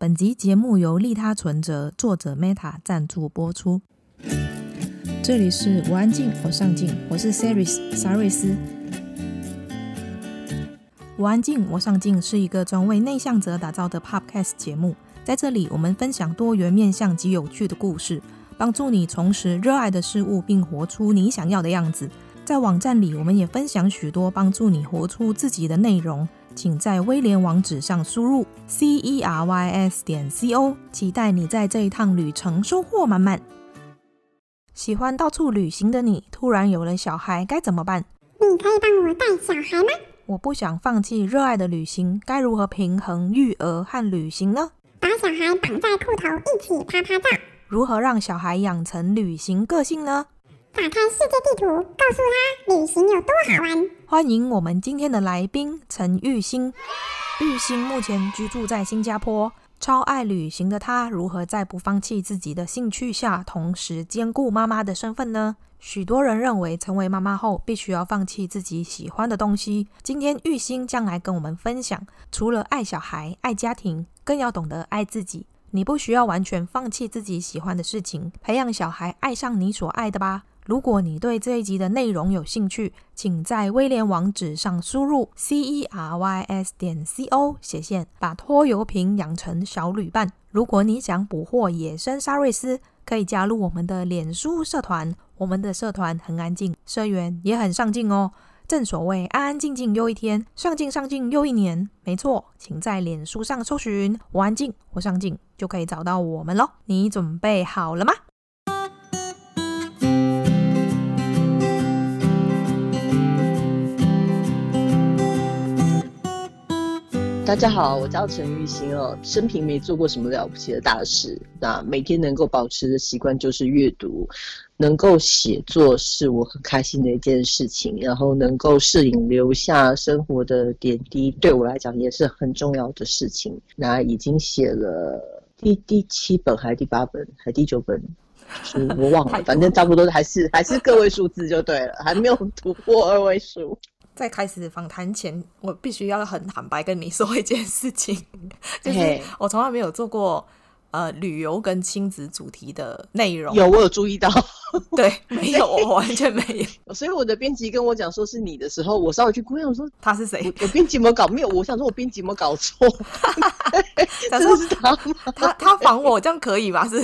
本集节目由利他存折作者 Meta 赞助播出。这里是我安静，我上进，我是 Saris 沙瑞斯。我安静，我上进是一个专为内向者打造的 Podcast 节目，在这里我们分享多元面向及有趣的故事，帮助你重拾热爱的事物，并活出你想要的样子。在网站里，我们也分享许多帮助你活出自己的内容。请在威廉网址上输入 c e r y s 点 c o，期待你在这一趟旅程收获满满。喜欢到处旅行的你，突然有了小孩，该怎么办？你可以帮我带小孩吗？我不想放弃热爱的旅行，该如何平衡育儿和旅行呢？把小孩绑在裤头，一起啪啪照。如何让小孩养成旅行个性呢？打开世界地图，告诉他旅行有多好玩。欢迎我们今天的来宾陈玉欣。玉欣目前居住在新加坡，超爱旅行的她，如何在不放弃自己的兴趣下，同时兼顾妈妈的身份呢？许多人认为，成为妈妈后必须要放弃自己喜欢的东西。今天玉欣将来跟我们分享，除了爱小孩、爱家庭，更要懂得爱自己。你不需要完全放弃自己喜欢的事情，培养小孩爱上你所爱的吧。如果你对这一集的内容有兴趣，请在威廉网址上输入 c e r y s 点 c o 斜线，把拖油瓶养成小旅伴。如果你想捕获野生沙瑞斯，可以加入我们的脸书社团。我们的社团很安静，社员也很上进哦。正所谓安安静静又一天，上进上进又一年。没错，请在脸书上搜寻“我安静，我上进”，就可以找到我们喽。你准备好了吗？大家好，我叫陈玉欣哦，生平没做过什么了不起的大事，那每天能够保持的习惯就是阅读，能够写作是我很开心的一件事情，然后能够摄影留下生活的点滴，对我来讲也是很重要的事情。那已经写了第第七本还是第八本还是第九本书，我忘 了，反正差不多还是还是个位数字就对了，还没有突破二位数。在开始访谈前，我必须要很坦白跟你说一件事情，就是我从来没有做过呃旅游跟亲子主题的内容。有，我有注意到。对，没有，我完全没有。所以我的编辑跟我讲说是你的时候，我稍微去估量，我说他是谁？我编辑有没有搞没有？我想说我编辑有没有搞错？他说是他吗？他他访我这样可以吧？是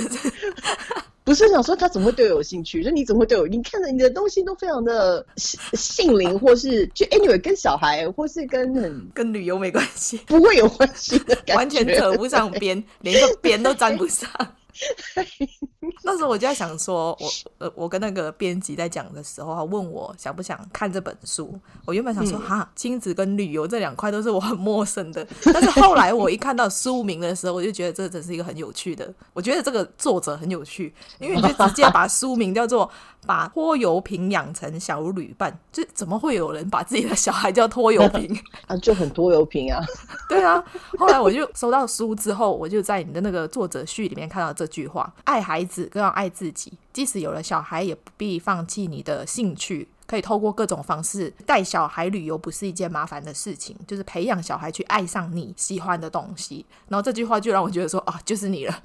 不是？想说他怎么会对我有兴趣？就你怎么会对我？你看着你的东西都非常的性灵，或是就 anyway 跟小孩，或是跟很跟旅游没关系，不会有关系的感觉，完全扯不上边，连个边都沾不上。那时候我就在想说，我呃，我跟那个编辑在讲的时候，他问我想不想看这本书。我原本想说，哈，亲子跟旅游这两块都是我很陌生的。但是后来我一看到书名的时候，我就觉得这真是一个很有趣的。我觉得这个作者很有趣，因为你就直接把书名叫做。把拖油瓶养成小旅伴，就怎么会有人把自己的小孩叫拖油瓶啊？就很拖油瓶啊！对啊，后来我就收到书之后，我就在你的那个作者序里面看到这句话：爱孩子更要爱自己，即使有了小孩，也不必放弃你的兴趣。可以透过各种方式带小孩旅游，不是一件麻烦的事情。就是培养小孩去爱上你喜欢的东西。然后这句话就让我觉得说啊，就是你了。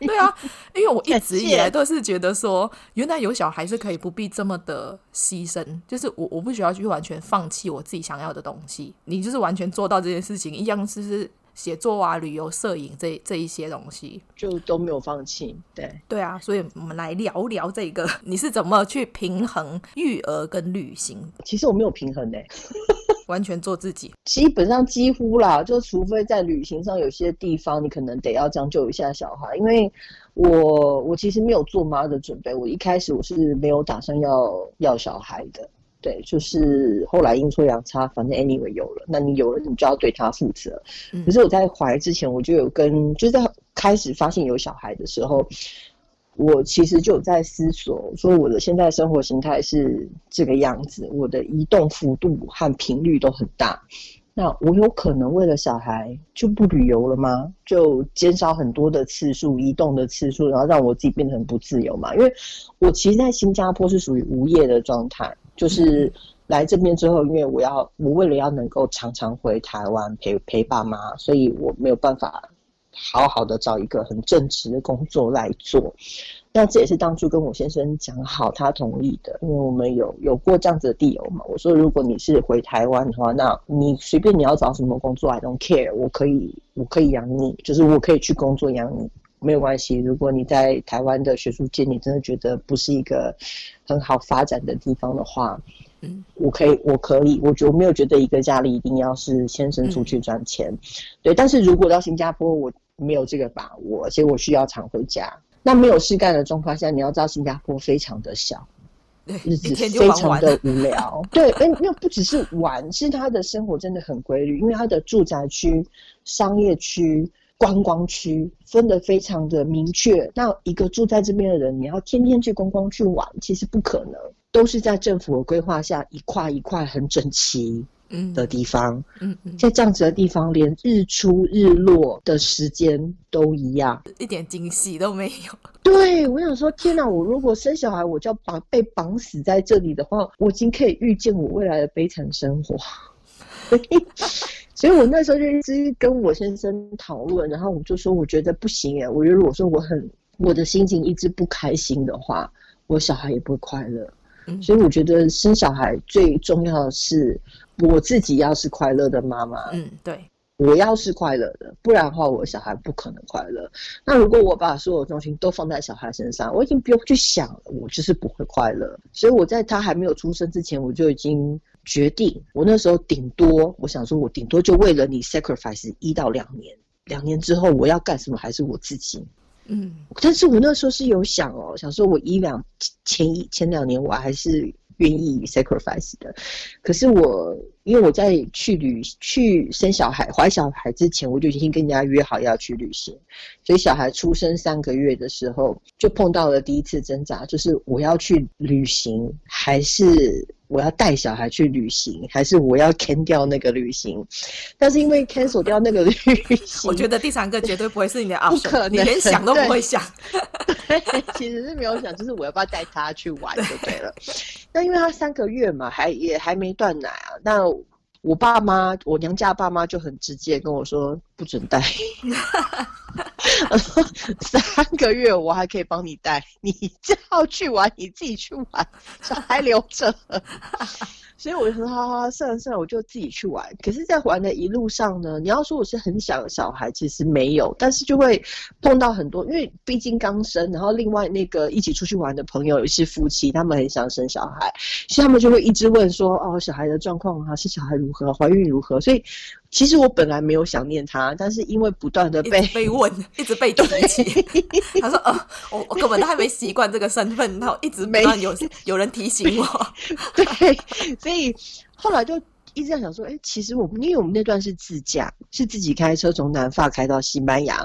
对啊，因为我一直以来都是觉得说，原来有小孩是可以不必这么的牺牲。就是我我不需要去完全放弃我自己想要的东西。你就是完全做到这件事情，一样是是。写作啊，旅游、摄影这这一些东西，就都没有放弃。对对啊，所以我们来聊聊这个，你是怎么去平衡育儿跟旅行？其实我没有平衡呢、欸，完全做自己。基本上几乎啦，就除非在旅行上有些地方，你可能得要将就一下小孩，因为我我其实没有做妈的准备，我一开始我是没有打算要要小孩的。对，就是后来阴错阳差，反正 anyway 有了，那你有了，你就要对他负责。嗯、可是我在怀之前，我就有跟，就在开始发现有小孩的时候，我其实就有在思索，说我的现在生活形态是这个样子，我的移动幅度和频率都很大。那我有可能为了小孩就不旅游了吗？就减少很多的次数，移动的次数，然后让我自己变得很不自由嘛？因为我其实，在新加坡是属于无业的状态。就是来这边之后，因为我要，我为了要能够常常回台湾陪陪爸妈，所以我没有办法好好的找一个很正职的工作来做。那这也是当初跟我先生讲好，他同意的，因为我们有有过这样子的地友嘛。我说，如果你是回台湾的话，那你随便你要找什么工作，I don't care，我可以我可以养你，就是我可以去工作养你，没有关系。如果你在台湾的学术界，你真的觉得不是一个很好发展的地方的话，嗯，我可以，我可以，我觉得我没有觉得一个家里一定要是先生出去赚钱，嗯、对。但是如果到新加坡，我没有这个把握，而且我需要常回家。那没有事干的状况下，你要知道新加坡非常的小，日子非常的无聊。对，哎，那不只是玩，是他的生活真的很规律，因为他的住宅区、商业区、观光区分得非常的明确。那一个住在这边的人，你要天天去观光去玩，其实不可能，都是在政府的规划下一块一块很整齐。嗯的地方，嗯嗯，在这样子的地方，连日出日落的时间都一样，一点惊喜都没有。对，我想说，天哪！我如果生小孩，我就要绑被绑死在这里的话，我已经可以预见我未来的悲惨生活。所以我那时候就一直跟我先生讨论，然后我就说，我觉得不行哎，我觉得如果说我很我的心情一直不开心的话，我小孩也不会快乐。所以我觉得生小孩最重要的是我自己要是快乐的妈妈，嗯，对，我要是快乐的，不然的话我小孩不可能快乐。那如果我把所有重心都放在小孩身上，我已经不用去想了，我就是不会快乐。所以我在他还没有出生之前，我就已经决定，我那时候顶多我想说，我顶多就为了你 sacrifice 一到两年，两年之后我要干什么还是我自己。嗯，但是我那时候是有想哦，想说我一两前一前两年我还是愿意 sacrifice 的，可是我因为我在去旅去生小孩怀小孩之前，我就已经跟人家约好要去旅行，所以小孩出生三个月的时候就碰到了第一次挣扎，就是我要去旅行还是。我要带小孩去旅行，还是我要 cancel 掉那个旅行？但是因为 cancel 掉那个旅行，我觉得第三个绝对不会是你的 option，你连想都不会想。对，其实是没有想，就是我要不要带他去玩就对了。那因为他三个月嘛，还也还没断奶啊。那我爸妈，我娘家爸妈就很直接跟我说，不准带。三个月我还可以帮你带，你就要去玩，你自己去玩，小孩留着。所以我就说，好好，算了算了，我就自己去玩。可是，在玩的一路上呢，你要说我是很想小孩，其实没有，但是就会碰到很多，因为毕竟刚生，然后另外那个一起出去玩的朋友也是夫妻，他们很想生小孩，所以他们就会一直问说，哦，小孩的状况啊，是小孩如何，怀孕如何？所以。其实我本来没有想念他，但是因为不断的被被问，一直被提起，他说：“呃，我我根本都还没习惯这个身份，然后一直没有有人提醒我。”对，所以后来就一直在想说：“哎，其实我们因为我们那段是自驾，是自己开车从南法开到西班牙，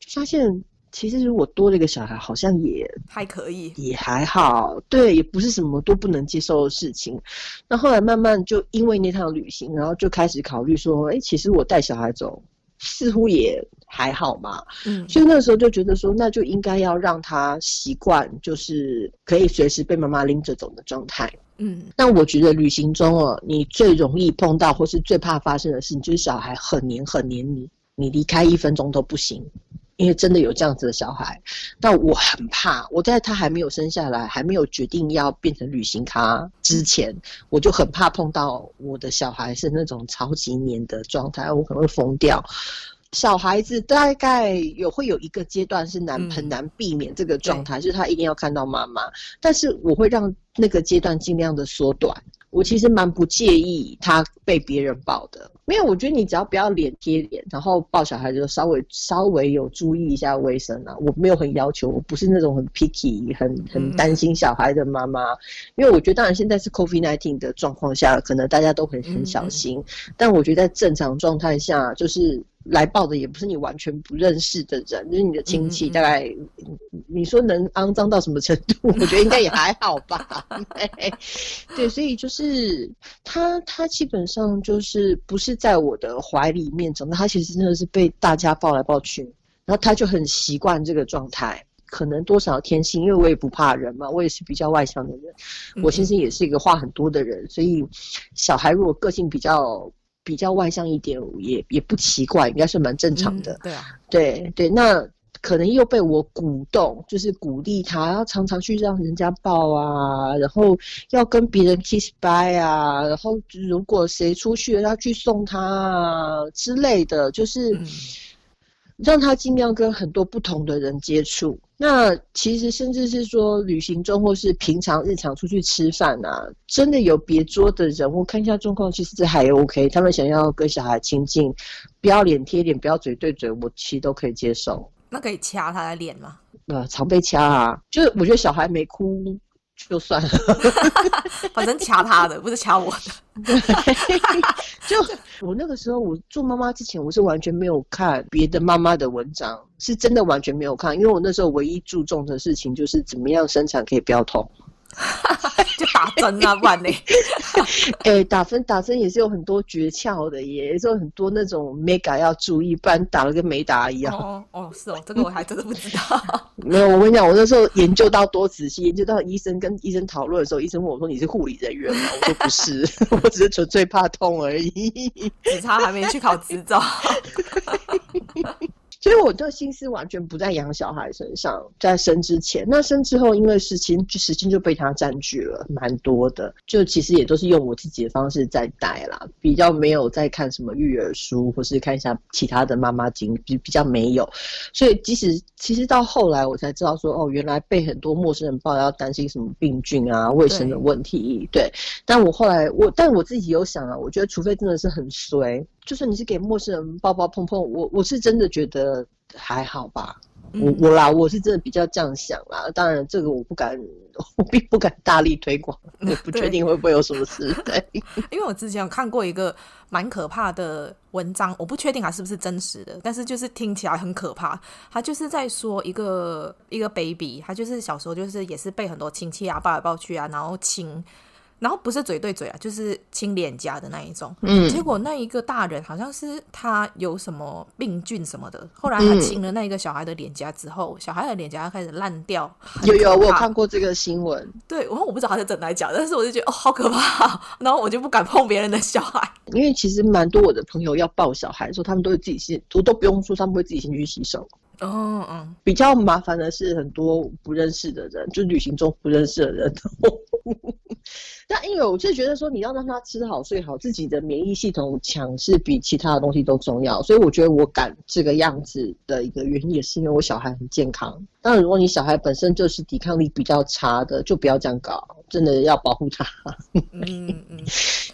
就发现。”其实如果多了一个小孩，好像也还可以，也还好，对，也不是什么都不能接受的事情。那后来慢慢就因为那趟旅行，然后就开始考虑说，哎，其实我带小孩走似乎也还好嘛。嗯，所以那个时候就觉得说，那就应该要让他习惯，就是可以随时被妈妈拎着走的状态。嗯，那我觉得旅行中哦，你最容易碰到或是最怕发生的事情，就是小孩很黏很黏你，你离开一分钟都不行。因为真的有这样子的小孩，但我很怕。我在他还没有生下来，还没有决定要变成旅行咖之前，我就很怕碰到我的小孩是那种超级黏的状态，我可能会疯掉。小孩子大概有会有一个阶段是难很难避免这个状态，就是他一定要看到妈妈，但是我会让那个阶段尽量的缩短。我其实蛮不介意他被别人抱的，因为我觉得你只要不要脸贴脸，然后抱小孩就稍微稍微有注意一下卫生啊。我没有很要求，我不是那种很 picky、很很担心小孩的妈妈。因为我觉得当然现在是 COVID-19 的状况下，可能大家都很很小心，但我觉得在正常状态下，就是。来报的也不是你完全不认识的人，就是你的亲戚。大概你说能肮脏到什么程度？我觉得应该也还好吧。对，所以就是他，他基本上就是不是在我的怀里面长大，他其实真的是被大家抱来抱去，然后他就很习惯这个状态。可能多少天性，因为我也不怕人嘛，我也是比较外向的人。我先生也是一个话很多的人，所以小孩如果个性比较。比较外向一点，也也不奇怪，应该是蛮正常的。嗯、对啊，对对，那。可能又被我鼓动，就是鼓励他要常常去让人家抱啊，然后要跟别人 kiss bye 啊，然后如果谁出去了要去送他啊之类的，就是让他尽量跟很多不同的人接触。那其实甚至是说旅行中或是平常日常出去吃饭啊，真的有别桌的人，我看一下状况，其实这还 OK。他们想要跟小孩亲近，不要脸贴脸，不要嘴对嘴，我其实都可以接受。那可以掐他的脸吗？呃，常被掐啊，就是我觉得小孩没哭就算了，反正掐他的不是掐我的。对，就我那个时候，我做妈妈之前，我是完全没有看别的妈妈的文章，是真的完全没有看，因为我那时候唯一注重的事情就是怎么样生产可以不要痛。就打针啊，不然呢？哎、欸，打针打针也是有很多诀窍的耶，也是有很多那种 mega 要注意，不然打了跟没打一样。哦哦，是哦，这个我还真的不知道。没有，我跟你讲，我那时候研究到多仔细，研究到医生跟医生讨论的时候，医生问我说：“你是护理人员吗？”我说：“不是，我只是纯粹怕痛而已。”只差还没去考执照。所以我的心思完全不在养小孩身上，在生之前，那生之后，因为事情时间就被他占据了蛮多的，就其实也都是用我自己的方式在带啦，比较没有在看什么育儿书，或是看一下其他的妈妈经，比比较没有。所以即使其实到后来我才知道说，哦，原来被很多陌生人抱要担心什么病菌啊、卫生的问题，对。对，但我后来我，但我自己有想啊，我觉得除非真的是很衰。就算你是给陌生人抱抱碰碰，我我是真的觉得还好吧。嗯、我我啦，我是真的比较这样想啦。当然，这个我不敢，我并不敢大力推广，我不确定会不会有什么事。对，因为我之前有看过一个蛮可怕的文章，我不确定它是不是真实的，但是就是听起来很可怕。他就是在说一个一个 baby，他就是小时候就是也是被很多亲戚啊抱来抱去啊，然后亲。然后不是嘴对嘴啊，就是亲脸颊的那一种。嗯，结果那一个大人好像是他有什么病菌什么的，后来他亲了那一个小孩的脸颊之后，嗯、小孩的脸颊开始烂掉。有有，我有看过这个新闻。对，然后我不知道他是真的还是假，但是我就觉得哦，好可怕。然后我就不敢碰别人的小孩，因为其实蛮多我的朋友要抱小孩的时候，他们都会自己先，我都不用说，他们会自己先去洗手。嗯嗯，比较麻烦的是很多不认识的人，就旅行中不认识的人。但因为我就觉得说，你要让他吃好睡好，自己的免疫系统强是比其他的东西都重要。所以我觉得我敢这个样子的一个原因，也是因为我小孩很健康。当然，如果你小孩本身就是抵抗力比较差的，就不要这样搞，真的要保护他。嗯嗯，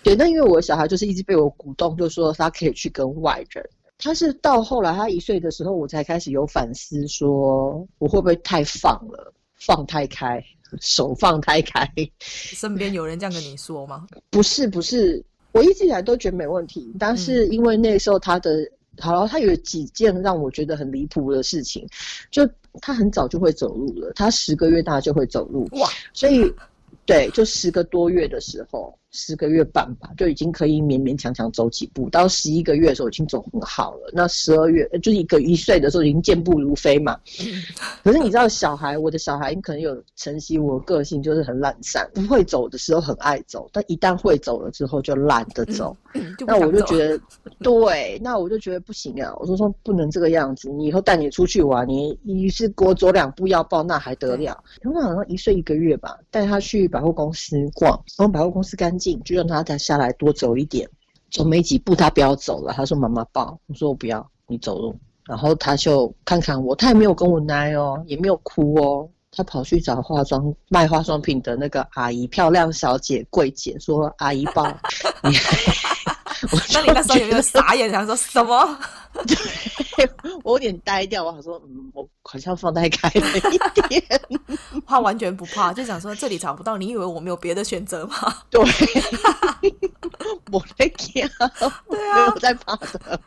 对。那因为我小孩就是一直被我鼓动，就说他可以去跟外人。他是到后来他一岁的时候，我才开始有反思，说我会不会太放了，放太开。手放太开，身边有人这样跟你说吗？不是不是，我一直以来都觉得没问题，但是因为那时候他的，嗯、好了，他有几件让我觉得很离谱的事情，就他很早就会走路了，他十个月大就会走路，哇，所以对，就十个多月的时候。十个月半吧，就已经可以勉勉强强走几步。到十一个月的时候，已经走很好了。那十二月，就是一个一岁的时候，已经健步如飞嘛。可是你知道，小孩，我的小孩可能有承袭我个性，就是很懒散，不会走的时候很爱走，但一旦会走了之后就懒得走。那我就觉得，对，那我就觉得不行啊。我就说不能这个样子。你以后带你出去玩，你你是给我走两步要抱，那还得了？他好像一岁一个月吧，带他去百货公司逛，然后百货公司干就让他再下来多走一点，走没几步他不要走了，他说妈妈抱，我说我不要，你走路。然后他就看看我，他也没有跟我奶哦，也没有哭哦，他跑去找化妆卖化妆品的那个阿姨，漂亮小姐柜姐说阿姨抱。那你那时候有没有傻眼，想说什么？对，我有点呆掉。我想说，嗯，我好像放太开了一点。他完全不怕，就想说这里找不到，你以为我没有别的选择吗？对，我在怕，对啊，没有在怕的。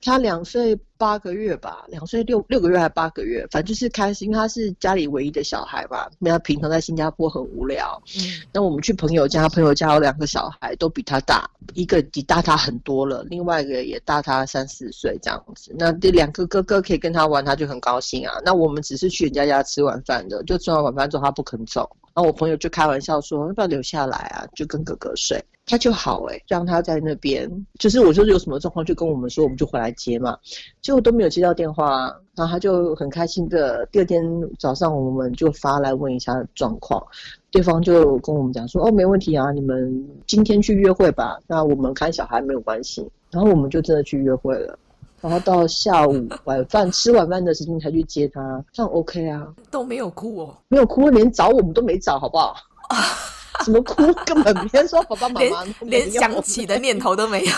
他两岁八个月吧，两岁六六个月还八个月，反正就是开始，因为他是家里唯一的小孩吧。那他平常在新加坡很无聊。嗯，那我们去朋友家，朋友家有两个小孩，都比他大，一个比大。大他很多了，另外一个也大他三四岁这样子。那这两个哥哥可以跟他玩，他就很高兴啊。那我们只是去人家家吃晚饭的，就吃完晚饭之后他不肯走，然后我朋友就开玩笑说要不要留下来啊，就跟哥哥睡。他就好哎、让他在那边，就是我说有什么状况就跟我们说，我们就回来接嘛。结果都没有接到电话，然后他就很开心的。第二天早上我们就发来问一下状况，对方就跟我们讲说：“哦，没问题啊，你们今天去约会吧。那我们看小孩没有关系。”然后我们就真的去约会了。然后到下午晚饭吃晚饭的时间才去接他，这样 OK 啊？都没有哭哦，没有哭，连找我们都没找，好不好？怎么哭？根本别说爸爸妈妈，连想起的念头都没有，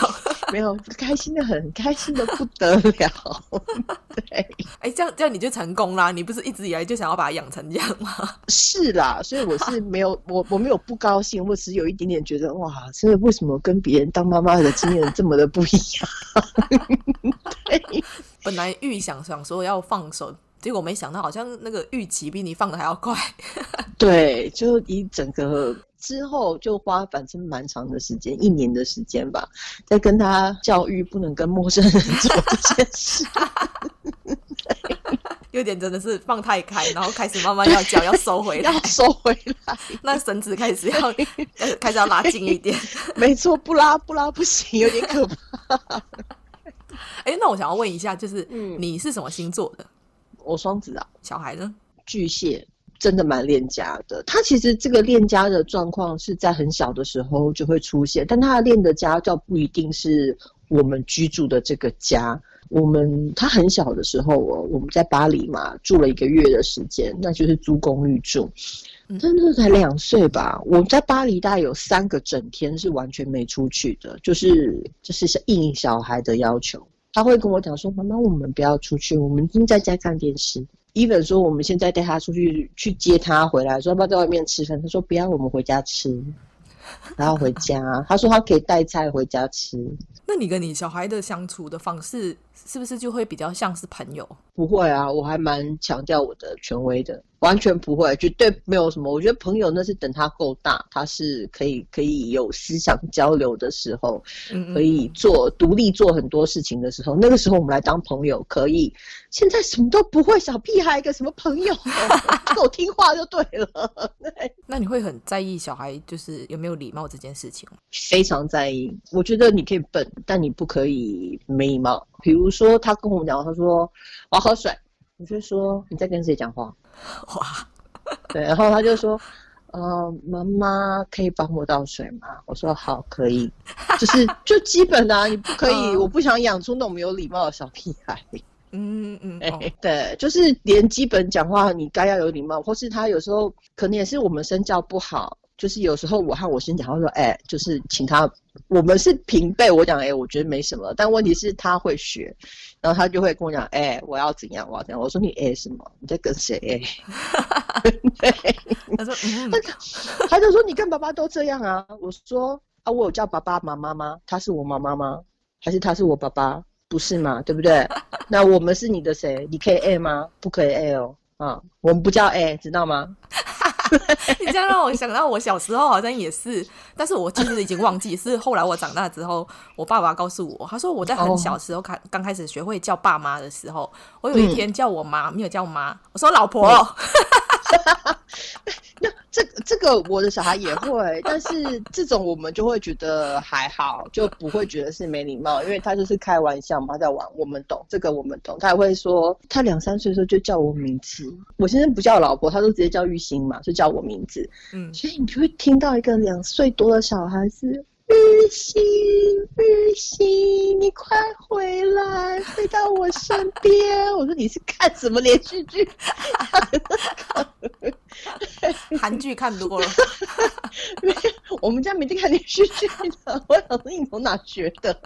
没有，开心的很，开心的不得了。对，哎、欸，这样这样你就成功啦！你不是一直以来就想要把它养成这样吗？是啦，所以我是没有，我我没有不高兴，我只有一点点觉得，哇，真的为什么跟别人当妈妈的经验这么的不一样？对，本来预想想说要放手。结果没想到，好像那个预期比你放的还要快。对，就一整个之后就花反正蛮长的时间，一年的时间吧，在跟他教育不能跟陌生人做这件事。有点真的是放太开，然后开始慢慢要教，要收回来，要收回来。那绳子开始要 开始要拉近一点。没错，不拉不拉不行，有点可怕。哎，那我想要问一下，就是你是什么星座的？我双子啊，小孩呢？巨蟹，真的蛮恋家的。他其实这个恋家的状况是在很小的时候就会出现，但他的恋的家倒不一定是我们居住的这个家。我们他很小的时候，哦我们在巴黎嘛，住了一个月的时间，那就是租公寓住。真的才两岁吧？我在巴黎大概有三个整天是完全没出去的，就是就是应小孩的要求。他会跟我讲说：“妈妈，我们不要出去，我们今天在家看电视。” Even 说我们现在带他出去去接他回来，说要不要在外面吃饭？他说不要，我们回家吃。然后回家，他说他可以带菜回家吃。那你跟你小孩的相处的方式，是不是就会比较像是朋友？不会啊，我还蛮强调我的权威的。完全不会，绝对没有什么。我觉得朋友那是等他够大，他是可以可以有思想交流的时候，嗯嗯，可以做独立做很多事情的时候，那个时候我们来当朋友可以。现在什么都不会，小屁孩一个什么朋友，给 我听话就对了。对。那你会很在意小孩就是有没有礼貌这件事情吗？非常在意。我觉得你可以笨，但你不可以没礼貌。比如说他跟我们讲，他说我要喝水，你就说你在跟谁讲话？哇，对，然后他就说，呃，妈妈可以帮我倒水吗？我说好，可以，就是就基本的啊，你不可以，我不想养出那种没有礼貌的小屁孩。嗯嗯，哎、嗯，对，就是连基本讲话你该要有礼貌，或是他有时候可能也是我们身教不好。就是有时候我和我先讲，他说：“哎、欸，就是请他，我们是平辈。”我讲：“哎、欸，我觉得没什么。”但问题是他会学，然后他就会跟我讲：“哎、欸，我要怎样，我要怎样。”我说：“你哎、欸、什么？你在跟谁？” 对，他说：“嗯。” 他就说：“你跟爸爸都这样啊？”我说：“啊，我有叫爸爸妈妈吗？他是我妈妈吗？还是他是我爸爸？不是嘛？对不对？那我们是你的谁？你可以哎吗？不可以哎哦。啊，我们不叫哎，知道吗？” 你这样让我想到我小时候好像也是，但是我其实已经忘记。是后来我长大之后，我爸爸告诉我，他说我在很小时候开刚开始学会叫爸妈的时候，我有一天叫我妈，没有叫我妈，我说老婆。那这这个我的小孩也会，但是这种我们就会觉得还好，就不会觉得是没礼貌，因为他就是开玩笑嘛，在玩，我们懂这个，我们懂。他也会说，他两三岁的时候就叫我名字，我现在不叫老婆，他都直接叫玉心嘛，就叫我名字。嗯，所以你就会听到一个两岁多的小孩子。玉心，玉心，你快回来，回到我身边。我说你是看什么连续剧？韩剧看多了。我们家没在看连续剧的。我想说你从哪学的？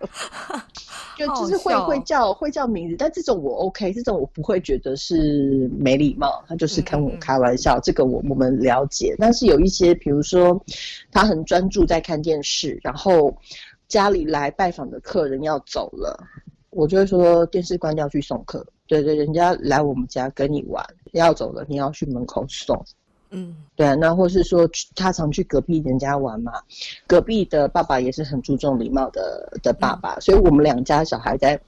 就就是会会叫会叫名字，但这种我 OK，这种我不会觉得是没礼貌。他就是跟我开玩笑，嗯嗯，这个我我们了解。但是有一些，比如说他很专注在看电视，然后家里来拜访的客人要走了，我就会说电视关掉去送客。对对，人家来我们家跟你玩，要走了，你要去门口送。嗯，对啊，那或是说他常去隔壁人家玩嘛，隔壁的爸爸也是很注重礼貌的的爸爸，嗯、所以我们两家小孩在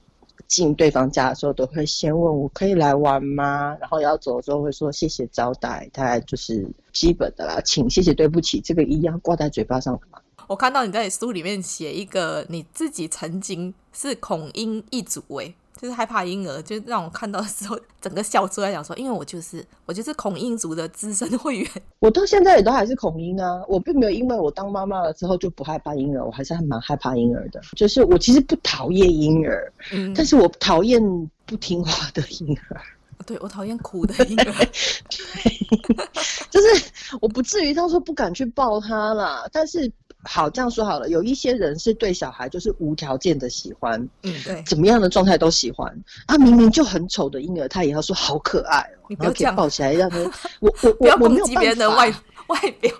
进对方家的时候，都会先问我可以来玩吗？然后要走的时候会说谢谢招待，大概就是基本的啦，请谢谢对不起，这个一样挂在嘴巴上的嘛。我看到你在书里面写一个你自己曾经是恐婴一族，诶，就是害怕婴儿，就让我看到的时候整个笑出来，讲说，因为我就是我就是恐婴族的资深会员，我到现在也都还是恐婴啊，我并没有因为我当妈妈了之后就不害怕婴儿，我还是还蛮害怕婴儿的，就是我其实不讨厌婴儿，嗯，但是我讨厌不听话的婴儿，对，我讨厌哭的婴儿，对，就是我不至于到时候不敢去抱他啦，但是。好，这样说好了。有一些人是对小孩就是无条件的喜欢，嗯，对，怎么样的状态都喜欢。他，明明就很丑的婴儿，他也要说好可爱哦，你不要这样抱起来，让他 我我我要我没有别人的外 外表，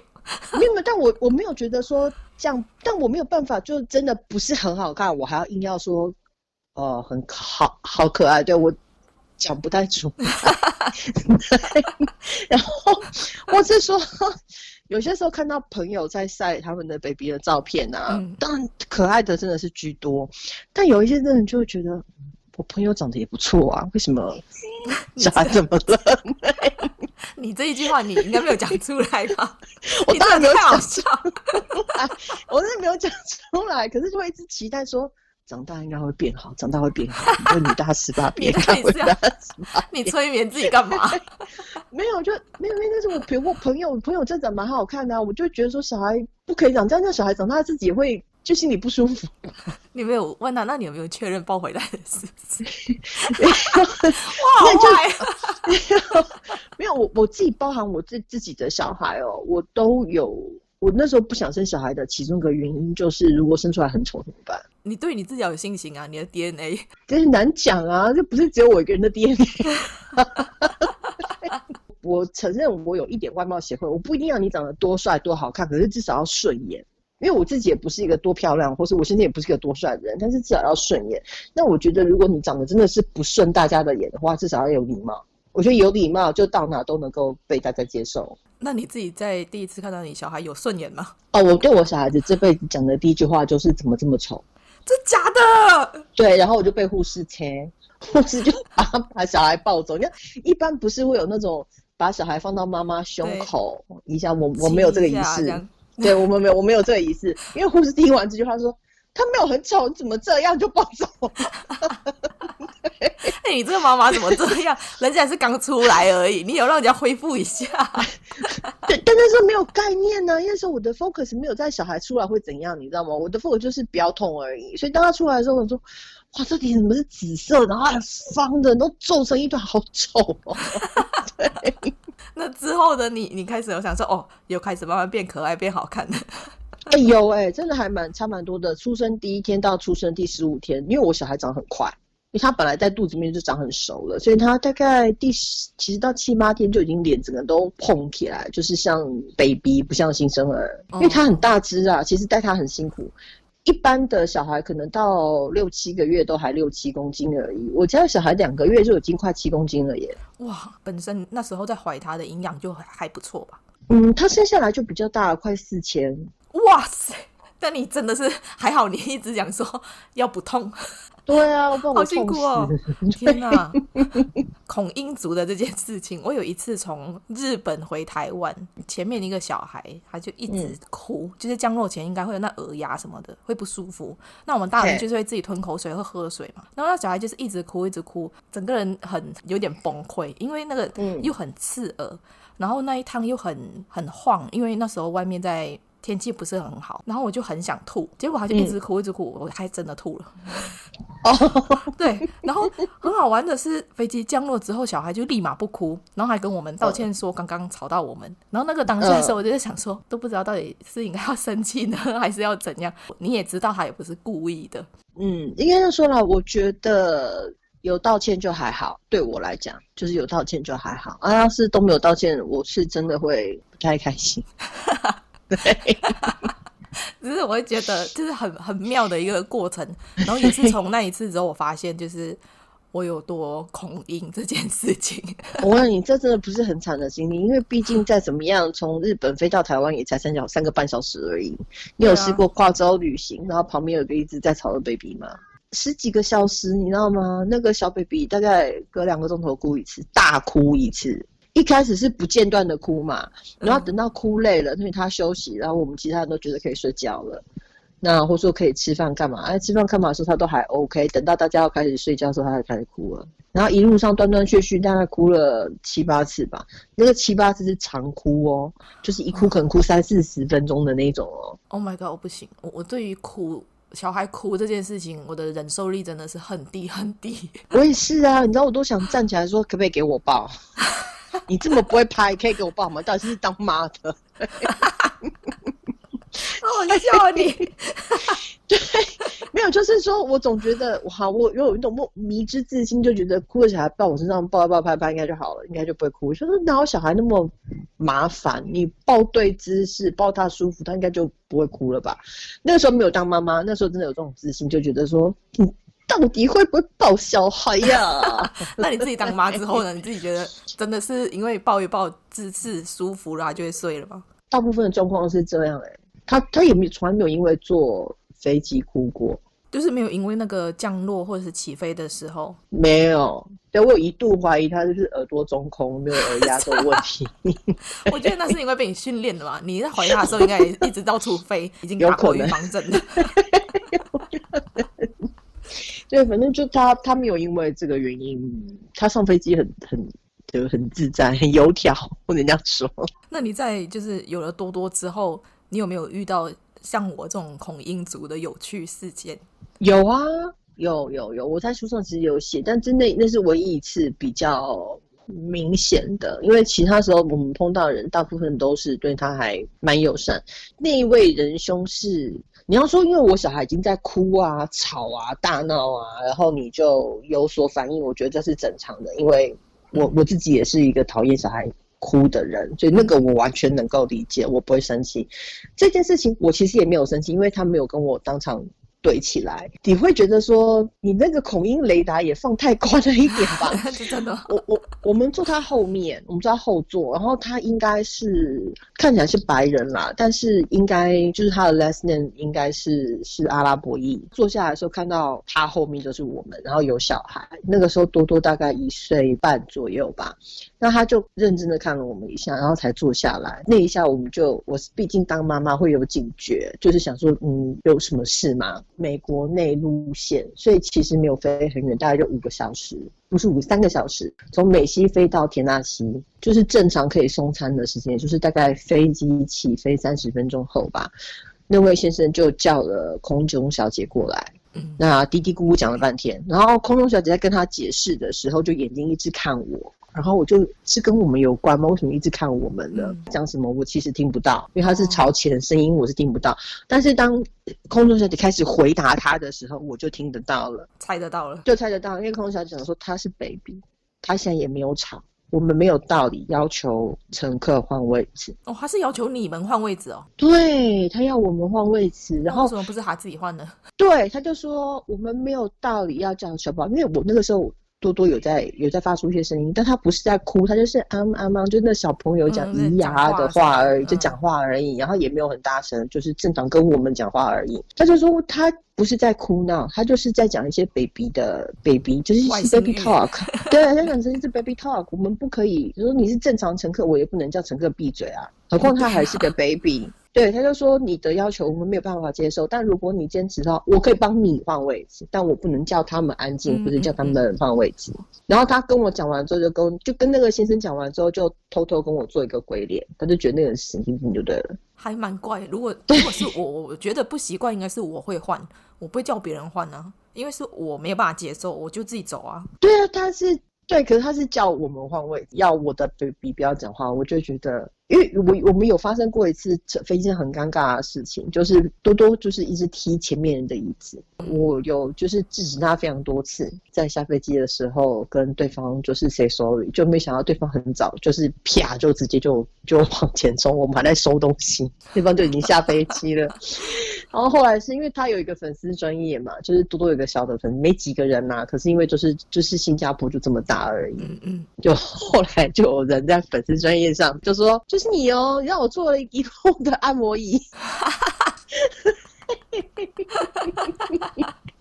没有，但我我没有觉得说这样，但我没有办法，就真的不是很好看，我还要硬要说，哦、呃，很好好可爱，对我讲不太出来，然后我是说。有些时候看到朋友在晒他们的 baby 的照片啊，嗯、当然可爱的真的是居多，但有一些人就会觉得我朋友长得也不错啊，为什么小孩怎么了？你这一句话你应该没有讲出来吧？我当然没有讲出来，我真的没有讲出来，可是就会一直期待说。长大应该会变好，长大会变好。你女大十八 变，大十八 你催眠自己干嘛？没有，就没有，因为那是我朋我朋友朋友这长蛮好看的，啊，我就觉得说小孩不可以长这样，那小孩长大自己也会就心里不舒服。你没有问他，那你有没有确认抱回来的事情？哇，有，没有，我我自己包含我自自己的小孩哦，我都有。我那时候不想生小孩的其中一个原因就是，如果生出来很丑怎么办？你对你自己要有信心啊！你的 DNA 真 是难讲啊，这不是只有我一个人的 DNA。我承认我有一点外貌协会，我不一定要你长得多帅多好看，可是至少要顺眼。因为我自己也不是一个多漂亮，或是我现在也不是一个多帅的人，但是至少要顺眼。那我觉得，如果你长得真的是不顺大家的眼的话，至少要有礼貌。我觉得有礼貌，就到哪都能够被大家接受。那你自己在第一次看到你小孩有顺眼吗？哦，我对我小孩子这辈子讲的第一句话就是怎么这么丑？这假的？对，然后我就被护士切，护士就把把小孩抱走。你看，一般不是会有那种把小孩放到妈妈胸口一下，我我没有这个仪式，对我们没有，我没有这个仪式，因为护士听完这句话说他没有很丑，你怎么这样就抱走？哎，你这个妈妈怎么这样？人家是刚出来而已，你有让人家恢复一下？对，但那时候没有概念呢、啊，因为说我的 focus 没有在小孩出来会怎样，你知道吗？我的 focus 就是不要痛而已。所以当他出来的时候，我说：“哇，这里怎么是紫色，然后还方的，都皱成一团，好丑哦。”对。那之后的你，你开始有想说，哦，有开始慢慢变可爱、变好看的。哎呦，哎，真的还蛮差蛮多的。出生第一天到出生第十五天，因为我小孩长很快。因为他本来在肚子里面就长很熟了，所以他大概第十，其实到七八天就已经脸整个都膨起来，就是像 baby，不像新生儿。因为他很大只啊，其实带他很辛苦。一般的小孩可能到六七个月都还六七公斤而已，我家的小孩两个月就已经快七公斤了耶。哇，本身那时候在怀他的营养就还不错吧？嗯，他生下来就比较大了，快四千。哇塞！但你真的是还好，你一直讲说要不痛。对啊，我好辛苦哦！天哪，恐婴族的这件事情，我有一次从日本回台湾，前面一个小孩他就一直哭，嗯、就是降落前应该会有那耳压什么的会不舒服。那我们大人就是会自己吞口水会喝水嘛，然后那小孩就是一直哭一直哭，整个人很有点崩溃，因为那个又很刺耳，然后那一趟又很很晃，因为那时候外面在。天气不是很好，然后我就很想吐，结果他就一直哭，一直哭，我还真的吐了。哦，对，然后很好玩的是，飞机降落之后，小孩就立马不哭，然后还跟我们道歉说刚刚吵到我们。然后那个当下的时候，我就在想说，都不知道到底是应该要生气呢，还是要怎样？你也知道他也不是故意的。嗯，应该是说了，我觉得有道歉就还好，对我来讲就是有道歉就还好。啊，要是都没有道歉，我是真的会不太开心。对，只是我会觉得就是很很妙的一个过程，然后也是 从那一次之后，我发现就是我有多恐婴这件事情。我问你，这真的不是很惨的经历，因为毕竟再怎么样，从日本飞到台湾也才三小三个半小时而已。你有试过跨州旅行，然后旁边有个一直在吵的 baby 吗？十几个小时，你知道吗？那个小 baby 大概隔两个钟头哭一次，大哭一次。一开始是不间断的哭嘛，然后等到哭累了，因为他休息，然后我们其他人都觉得可以睡觉了。那或者说可以吃饭干嘛？哎，吃饭干嘛的时候他都还 OK。等到大家要开始睡觉的时候，他才开始哭了。然后一路上断断续续，大概哭了七八次吧。那个七八次是长哭哦，就是一哭可能哭三四十分钟的那种哦。Oh my god，我不行，我我对于哭小孩哭这件事情，我的忍受力真的是很低很低。我也是啊，你知道我都想站起来说，可不可以给我抱？你这么不会拍，可以给我抱吗？到底是当妈的？我笑你，对，没有，就是说我总觉得，哇，我有一种莫迷之自信，就觉得哭的小孩抱我身上抱一抱拍拍应该就好了，应该就不会哭。我说哪有小孩那么麻烦？你抱对姿势，抱他舒服，他应该就不会哭了吧？那个时候没有当妈妈，那时候真的有这种自信，就觉得说，你到底会不会抱小孩呀、啊？那你自己当妈之后呢？你自己觉得真的是因为抱一抱姿势舒服了，就会睡了吗？大部分的状况是这样、欸，哎。他他也没有从来没有因为坐飞机哭过，就是没有因为那个降落或者是起飞的时候没有。对，我有一度怀疑他就是耳朵中空，没有耳压的问题。我觉得那是因为被你训练的嘛。你在怀疑他的时候，应该也一直到处飞，已经打过预防针了。对，反正就他他没有因为这个原因，他上飞机很很就很自在，很油条，不能这样说。那你在就是有了多多之后。你有没有遇到像我这种恐英族的有趣事件？有啊，有有有，我在书上其实有写，但真的那是唯一一次比较明显的，因为其他时候我们碰到的人大部分都是对他还蛮友善。那一位仁兄是你要说，因为我小孩已经在哭啊、吵啊、大闹啊，然后你就有所反应，我觉得这是正常的，因为我我自己也是一个讨厌小孩哭的人，所以那个我完全能够理解，我不会生气。这件事情我其实也没有生气，因为他没有跟我当场。对起来，你会觉得说你那个恐音雷达也放太宽了一点吧？真的，我我我们坐他后面，我们坐他后座，然后他应该是看起来是白人啦，但是应该就是他的 last name 应该是是阿拉伯裔。坐下来的时候看到他后面就是我们，然后有小孩，那个时候多多大概一岁半左右吧，那他就认真的看了我们一下，然后才坐下来。那一下我们就，我毕竟当妈妈会有警觉，就是想说，嗯，有什么事吗？美国内陆线，所以其实没有飞很远，大概就五个小时，不是五三个小时，从美西飞到田纳西，就是正常可以送餐的时间，就是大概飞机起飞三十分钟后吧。那位先生就叫了空中小姐过来，那嘀嘀咕咕讲了半天，然后空中小姐在跟他解释的时候，就眼睛一直看我。然后我就是跟我们有关吗？为什么一直看我们呢？讲什么我其实听不到，因为他是朝前，声音我是听不到。但是当空中小姐开始回答他的时候，我就听得到了，猜得到了，就猜得到。因为空中小姐讲说他是 baby，他现在也没有吵，我们没有道理要求乘客换位置。哦，他是要求你们换位置哦？对，他要我们换位置，然后为什么不是他自己换呢？对，他就说我们没有道理要叫小宝，因为我那个时候。多多有在有在发出一些声音，但他不是在哭，他就是啊啊啊，就那小朋友讲咿呀的话而已，就讲话而已，然后也没有很大声，就是正常跟我们讲话而已。他就说他不是在哭闹，他就是在讲一些 baby 的 baby，就是 baby talk。对，他讲成是 baby talk，我们不可以，就说你是正常乘客，我也不能叫乘客闭嘴啊，何况他还是个 baby。对，他就说你的要求我们没有办法接受，但如果你坚持的话，我可以帮你换位置，但我不能叫他们安静，或者叫他们换位置。嗯嗯嗯。然后他跟我讲完之后，就跟就跟那个先生讲完之后，就偷偷跟我做一个鬼脸，他就觉得那个人神经病就对了，还蛮怪。如果如果是我，我觉得不习惯，应该是我会换，我不会叫别人换啊，因为是我没有办法接受，我就自己走啊。对啊，他是对，可是他是叫我们换位置，要我的 baby 不要讲话，我就觉得。因为我我们有发生过一次飞机上很尴尬的事情，就是多多就是一直踢前面人的椅子，我有就是制止他非常多次，在下飞机的时候跟对方就是 say sorry，就没想到对方很早就是啪就直接就就往前冲，我们还在收东西，对方就已经下飞机了。然后后来是因为他有一个粉丝专业嘛，就是多多有个小的粉，没几个人呐、啊，可是因为就是就是新加坡就这么大而已，嗯嗯，就后来就有人在粉丝专业上就说。就是你哦，让我做了一路 的按摩椅，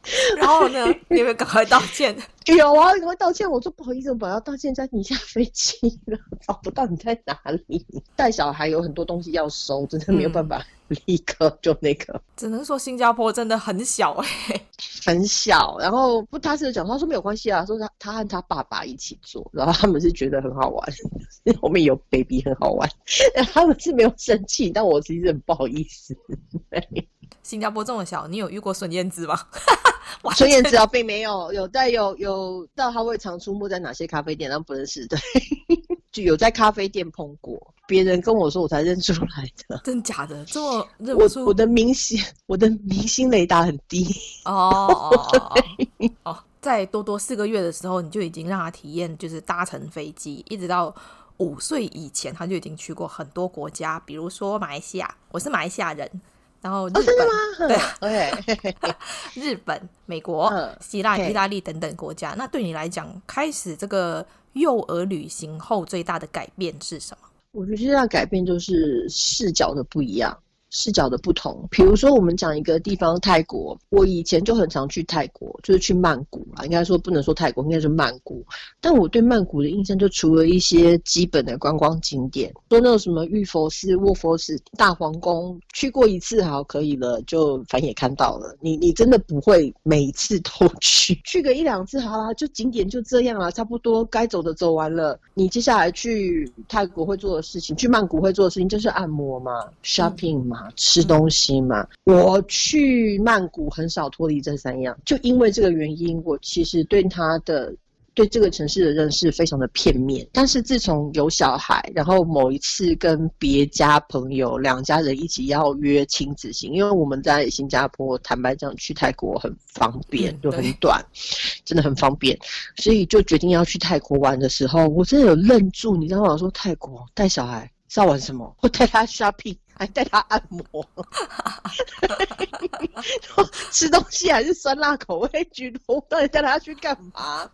然后呢，你们赶快道歉。有啊，赶快道歉。我说不好意思，我要道歉，在你下飞机了，找不到你在哪里。带小孩有很多东西要收，真的没有办法。立刻就那个，只能说新加坡真的很小哎、很小。然后不，他是讲，他说没有关系啊，说他他和他爸爸一起做，然后他们是觉得很好玩，后面有 baby 很好玩，他们是没有生气，但我其实很不好意思。新加坡这么小，你有遇过孙燕姿吗？孙燕姿啊，并没有，有在有有知道他会常出没在哪些咖啡店，但不认识，对，就有在咖啡店碰过。别人跟我说，我才认出来的。真假的？这么认不出？我我的明星，我的明星雷达很低。哦哦 哦！在多多四个月的时候，你就已经让他体验，就是搭乘飞机，一直到五岁以前，他就已经去过很多国家，比如说马来西亚。我是马来西亚人，然后日本，哦、对，okay. 日本、美国、希腊、意大利等等国家。那对你来讲，开始这个幼儿旅行后，最大的改变是什么？我觉得最大改变就是视角的不一样。视角的不同，比如说我们讲一个地方泰国，我以前就很常去泰国，就是去曼谷啊，应该说不能说泰国，应该是曼谷。但我对曼谷的印象就除了一些基本的观光景点，说那种什么玉佛寺、卧佛寺、大皇宫，去过一次好可以了，就反正也看到了。你你真的不会每次都去，去个一两次好啦，就景点就这样了，差不多该走的走完了。你接下来去泰国会做的事情，去曼谷会做的事情就是按摩嘛，shopping 嘛。吃东西嘛，我去曼谷很少脱离这三样，就因为这个原因，我其实对他的对这个城市的认识非常的片面。但是自从有小孩，然后某一次跟别家朋友两家人一起要约亲子行，因为我们在新加坡，坦白讲去泰国很方便，就很短，真的很方便，所以就决定要去泰国玩的时候，我真的有愣住。你知道吗？我说泰国带小孩是要玩什么？我带他 shopping。还带他按摩，吃东西还是酸辣口味居多，到底带他去干嘛？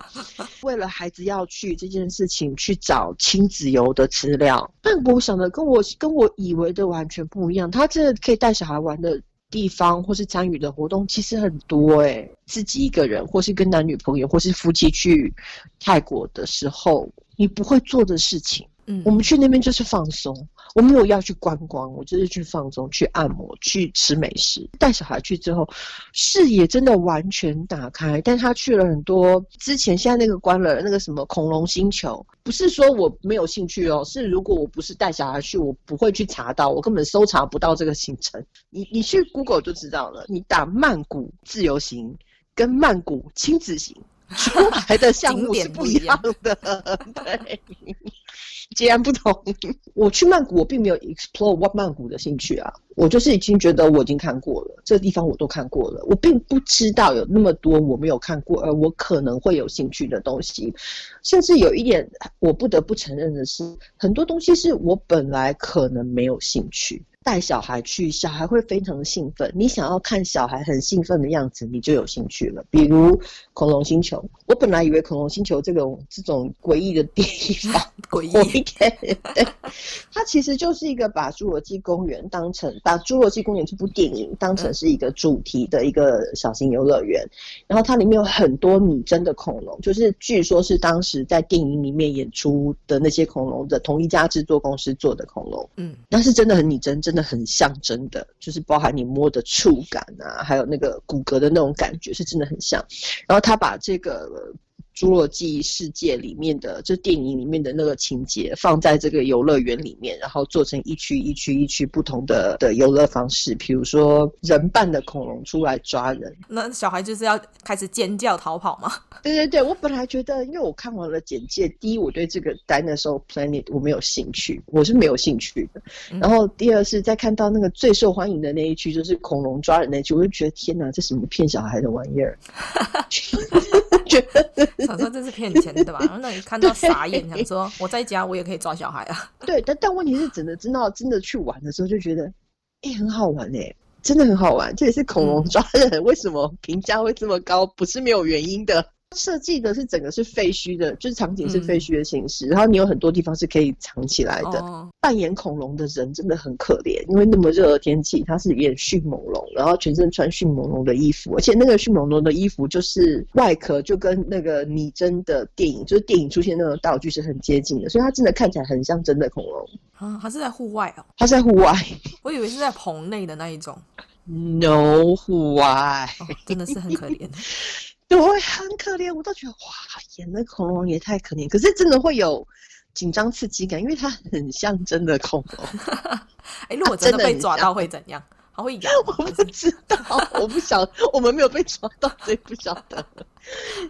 为了孩子要去这件事情去找亲子游的资料，但我想的跟我跟我以为的完全不一样。他这可以带小孩玩的地方，或是参与的活动其实很多哎、欸。自己一个人，或是跟男女朋友，或是夫妻去泰国的时候，你不会做的事情。嗯，我们去那边就是放松，我没有要去观光，我就是去放松、去按摩、去吃美食。带小孩去之后，视野真的完全打开。但他去了很多之前现在那个关了那个什么恐龙星球，不是说我没有兴趣哦，是如果我不是带小孩去，我不会去查到，我根本搜查不到这个行程。你你去 Google 就知道了，你打曼谷自由行跟曼谷亲子行出来的项目是不一样的，对。截然不同。我去曼谷，我并没有 explore what 曼谷的兴趣啊，我就是已经觉得我已经看过了，这地方我都看过了，我并不知道有那么多我没有看过，而我可能会有兴趣的东西。甚至有一点，我不得不承认的是，很多东西是我本来可能没有兴趣。带小孩去，小孩会非常的兴奋。你想要看小孩很兴奋的样子，你就有兴趣了。比如恐龙星球，我本来以为恐龙星球这种这种诡异的地方，诡异，对，它其实就是一个把侏罗纪公园当成把侏罗纪公园这部电影当成是一个主题的一个小型游乐园。然后它里面有很多拟真的恐龙，就是据说是当时在电影里面演出的那些恐龙的同一家制作公司做的恐龙。嗯，那是真的很拟真，真。真的很像真的，就是包含你摸的触感啊，还有那个骨骼的那种感觉，是真的很像。然后他把这个侏罗纪世界里面的，就电影里面的那个情节，放在这个游乐园里面，然后做成一区一区一区不同的的游乐方式，比如说人扮的恐龙出来抓人，那小孩就是要开始尖叫逃跑吗？对对对，我本来觉得，因为我看完了简介，第一我对这个 Dinosaur Planet 我没有兴趣，我是没有兴趣的。嗯、然后第二是在看到那个最受欢迎的那一区，就是恐龙抓人那一区，我就觉得天哪，这什么骗小孩的玩意儿？觉得想说这是骗钱的吧？然后那你看到傻眼，想说我在家我也可以抓小孩啊。对，但但问题是，真的真的真的去玩的时候，就觉得哎、欸、很好玩哎、欸，真的很好玩。这也是恐龙抓人，嗯、为什么评价会这么高？不是没有原因的。设计的是整个是废墟的，就是场景是废墟的形式，嗯、然后你有很多地方是可以藏起来的。哦、扮演恐龙的人真的很可怜，因为那么热的天气，他是演迅猛龙，然后全身穿迅猛龙的衣服，而且那个迅猛龙的衣服就是外壳就跟那个拟真的电影，就是电影出现那种道具是很接近的，所以它真的看起来很像真的恐龙。啊，它是在户外哦？它是在户外，我以为是在棚内的那一种。No，户外、哦，真的是很可怜。对，很可怜，我都觉得哇，演的恐龙也太可怜。可是真的会有紧张刺激感，因为它很像真的恐龙。哎、欸，如果真的被抓到会怎样？它会咬？我不知道，我不晓，我们没有被抓到，所以不晓得。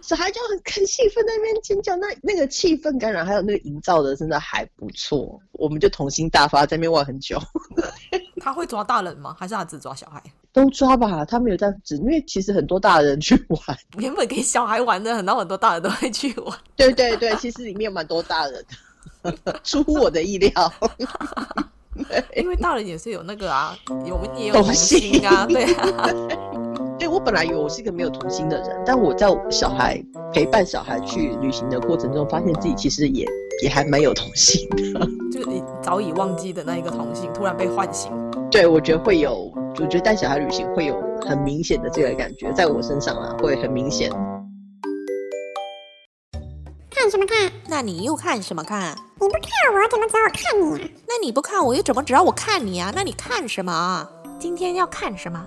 小孩就很很兴奋在那边尖叫，那那个气氛感染还有那个营造的真的还不错。我们就童心大发在那边玩很久。他会抓大人吗？还是他只抓小孩？都抓吧，他没有在指，因为其实很多大人去玩，原本给小孩玩的，很多很多大人都会去玩。对对对，其实里面蛮多大人的，出乎我的意料。因为大人也是有那个啊，我们也有童心啊，对啊。对，我本来以为我是一个没有童心的人，但我在小孩陪伴小孩去旅行的过程中，发现自己其实也也还蛮有童心的，就是你早已忘记的那一个童心，突然被唤醒。对，我觉得会有。我觉得带小孩旅行会有很明显的这个感觉，在我身上啊会很明显。看什么看？那你又看什么看？你不看我怎么知道我看你啊？那你不看我又怎么知道我看你啊？那你看什么？今天要看什么？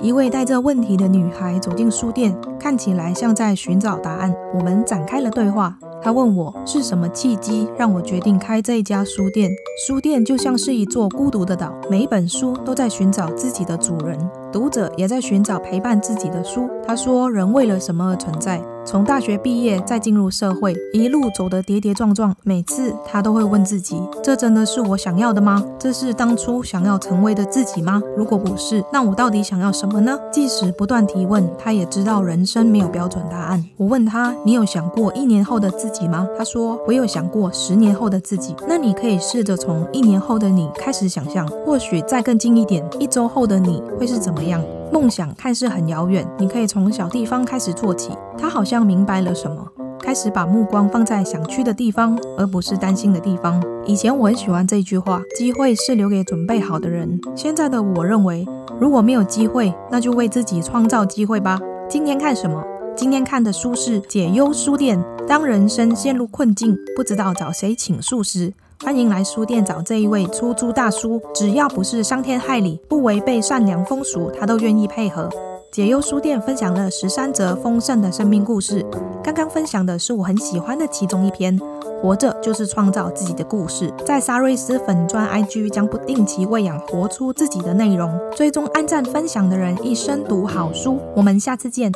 一位带着问题的女孩走进书店，看起来像在寻找答案。我们展开了对话。她问我是什么契机让我决定开这一家书店？书店就像是一座孤独的岛，每一本书都在寻找自己的主人，读者也在寻找陪伴自己的书。他说：“人为了什么而存在？”从大学毕业，再进入社会，一路走得跌跌撞撞。每次他都会问自己：这真的是我想要的吗？这是当初想要成为的自己吗？如果不是，那我到底想要什么呢？即使不断提问，他也知道人生没有标准答案。我问他：你有想过一年后的自己吗？他说：我有想过十年后的自己。那你可以试着从一年后的你开始想象，或许再更近一点，一周后的你会是怎么样？梦想看似很遥远，你可以从小地方开始做起。他好像明白了什么，开始把目光放在想去的地方，而不是担心的地方。以前我很喜欢这句话：机会是留给准备好的人。现在的我认为，如果没有机会，那就为自己创造机会吧。今天看什么？今天看的书是《解忧书店》。当人生陷入困境，不知道找谁倾诉时，欢迎来书店找这一位出租大叔，只要不是伤天害理、不违背善良风俗，他都愿意配合。解忧书店分享了十三则丰盛的生命故事，刚刚分享的是我很喜欢的其中一篇。活着就是创造自己的故事，在沙瑞斯粉专 IG 将不定期喂养活出自己的内容，追踪按赞分享的人一生读好书。我们下次见。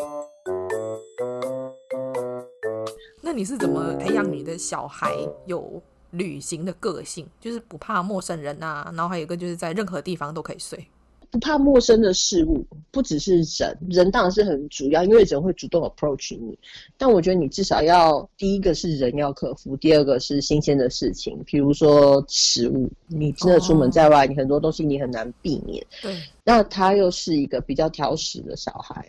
那你是怎么培养你的小孩有？旅行的个性就是不怕陌生人啊，然后还有一个就是在任何地方都可以睡，不怕陌生的事物，不只是人，人当然是很主要，因为人会主动 approach 你。但我觉得你至少要第一个是人要克服，第二个是新鲜的事情，比如说食物，你真的出门在外，哦、你很多东西你很难避免。对，那他又是一个比较挑食的小孩，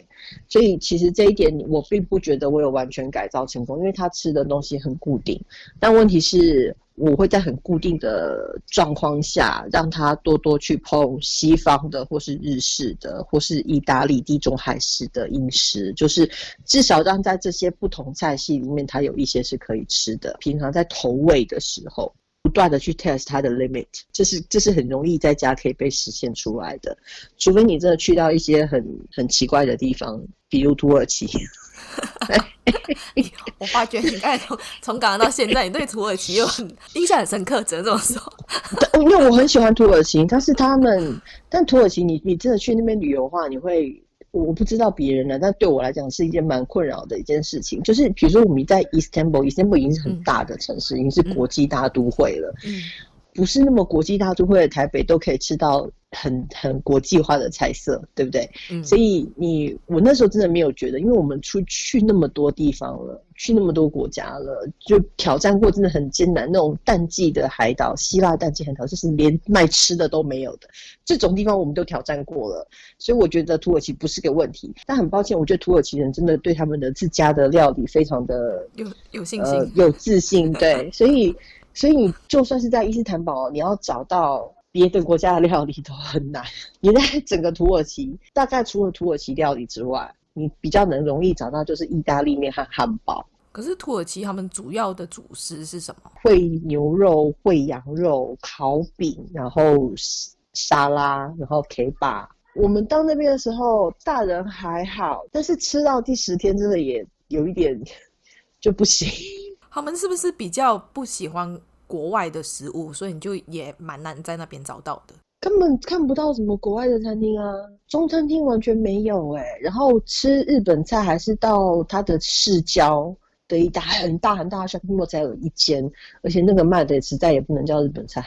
所以其实这一点我并不觉得我有完全改造成功，因为他吃的东西很固定，但问题是。我会在很固定的状况下，让他多多去碰西方的，或是日式的，或是意大利地中海式的饮食，就是至少让在这些不同菜系里面，他有一些是可以吃的。平常在投喂的时候，不断的去 test 它的 limit，这是这是很容易在家可以被实现出来的。除非你真的去到一些很很奇怪的地方，比如土耳其。我发觉你刚才从从刚刚到现在，你对土耳其又很印象很深刻，只能这么说。因为我很喜欢土耳其，但是他们，但土耳其你你真的去那边旅游的话，你会。我不知道别人了，但对我来讲是一件蛮困扰的一件事情。就是比如说我们在伊斯坦布尔，伊斯坦布尔已经是很大的城市，嗯、已经是国际大都会了。嗯，不是那么国际大都会的台北都可以吃到很很国际化的菜色，对不对？嗯，所以你我那时候真的没有觉得，因为我们出去那么多地方了。去那么多国家了，就挑战过，真的很艰难。那种淡季的海岛，希腊淡季海岛，就是连卖吃的都没有的这种地方，我们都挑战过了。所以我觉得土耳其不是个问题。但很抱歉，我觉得土耳其人真的对他们的自家的料理非常的有有信心、呃，有自信。对，所以所以你就算是在伊斯坦堡，你要找到别的国家的料理都很难。你在整个土耳其，大概除了土耳其料理之外，你比较能容易找到就是意大利面和汉堡。可是土耳其他们主要的主食是什么？会牛肉、会羊肉、烤饼，然后沙拉，然后 kebab。我们到那边的时候，大人还好，但是吃到第十天，真的也有一点 就不行。他们是不是比较不喜欢国外的食物，所以你就也蛮难在那边找到的？根本看不到什么国外的餐厅啊，中餐厅完全没有哎、然后吃日本菜还是到它的市郊。的一大很大很大的 shopping mall 才有一间，而且那个卖的实在也不能叫日本菜，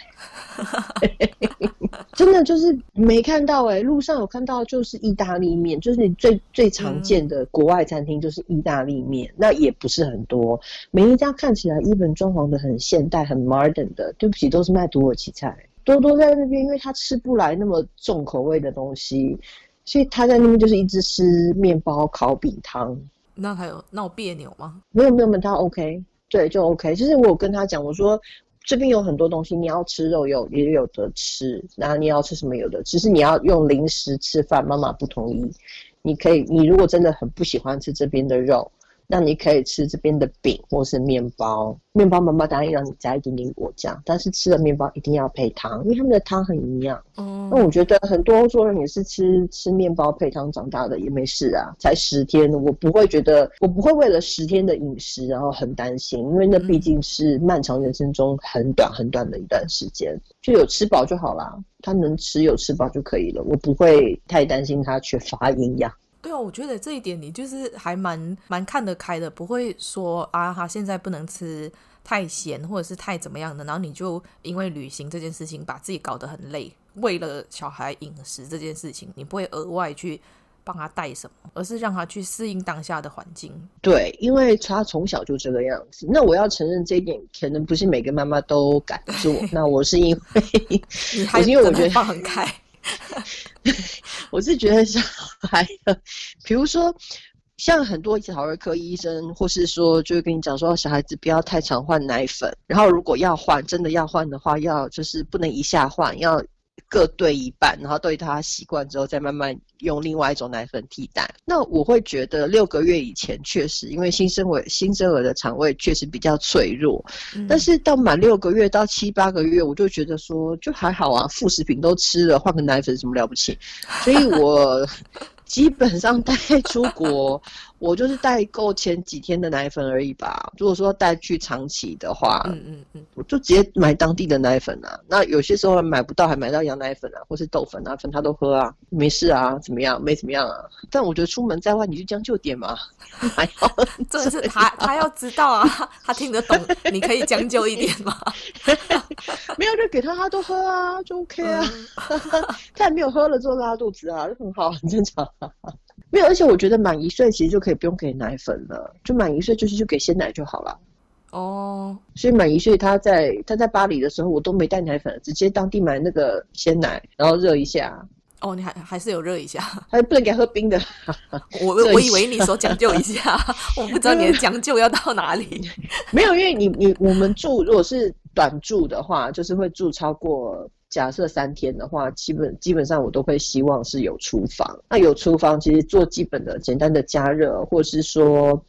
真的就是没看到哎、欸，路上有看到就是意大利面，就是你最最常见的国外餐厅就是意大利面，嗯、那也不是很多，每一家看起来一本装潢的很现代很 modern 的，对不起，都是卖土耳其菜。多多在那边，因为他吃不来那么重口味的东西，所以他在那边就是一直吃面包、烤饼汤。那还有闹别扭吗？没有没有没有，他 OK，对，就 OK。就是我有跟他讲，我说这边有很多东西，你要吃肉有也有得吃，然后你要吃什么有的，只是你要用零食吃饭，妈妈不同意。你可以，你如果真的很不喜欢吃这边的肉。那你可以吃这边的饼或是面包，面包妈妈答应让你加一点点果酱，但是吃了面包一定要配汤，因为他们的汤很营养。嗯，那我觉得很多欧洲人也是吃吃面包配汤长大的，也没事啊。才十天，我不会觉得，我不会为了十天的饮食然后很担心，因为那毕竟是漫长人生中很短很短的一段时间，就有吃饱就好啦。他能吃有吃饱就可以了，我不会太担心他缺乏营养。对啊，我觉得这一点你就是还蛮蛮看得开的，不会说啊，他现在不能吃太咸或者是太怎么样的，然后你就因为旅行这件事情把自己搞得很累，为了小孩饮食这件事情，你不会额外去帮他带什么，而是让他去适应当下的环境。对，因为他从小就这个样子。那我要承认这一点，可能不是每个妈妈都敢做。那我是因为，你还因为我觉得放很开。我是觉得小孩的，比如说像很多小儿科医生，或是说就会跟你讲说，小孩子不要太常换奶粉，然后如果要换，真的要换的话，要就是不能一下换，要。各对一半，然后对他习惯之后，再慢慢用另外一种奶粉替代。那我会觉得六个月以前确实，因为新生儿新生儿的肠胃确实比较脆弱。嗯、但是到满六个月到七八个月，我就觉得说就还好啊，副食品都吃了，换个奶粉什么了不起？所以我 基本上带出国。我就是代购前几天的奶粉而已吧。如果说带去长期的话，嗯嗯嗯，我就直接买当地的奶粉啊。那有些时候买不到，还买到羊奶粉啊，或是豆粉啊，粉他都喝啊，没事啊，怎么样？没怎么样啊。但我觉得出门在外，你就将就点嘛。还好，这是他他要知道啊，他听得懂，你可以将就一点嘛？没有就给他，他都喝啊，就 OK 啊。嗯、他也没有喝了之后拉肚子啊，就很好，很正常。没有，而且我觉得满一岁其实就可以不用给奶粉了，就满一岁就是就给鲜奶就好了。哦，所以满一岁他在他在巴黎的时候，我都没带奶粉，直接当地买那个鲜奶，然后热一下。哦，你还还是有热一下，还不能给喝冰的。我我以为你说讲究一下，我不知道你的讲究要到哪里。没有，因为你你我们住如果是短住的话，就是会住超过。假设三天的话，基本基本上我都会希望是有厨房。那有厨房，其实做基本的简单的加热，或是说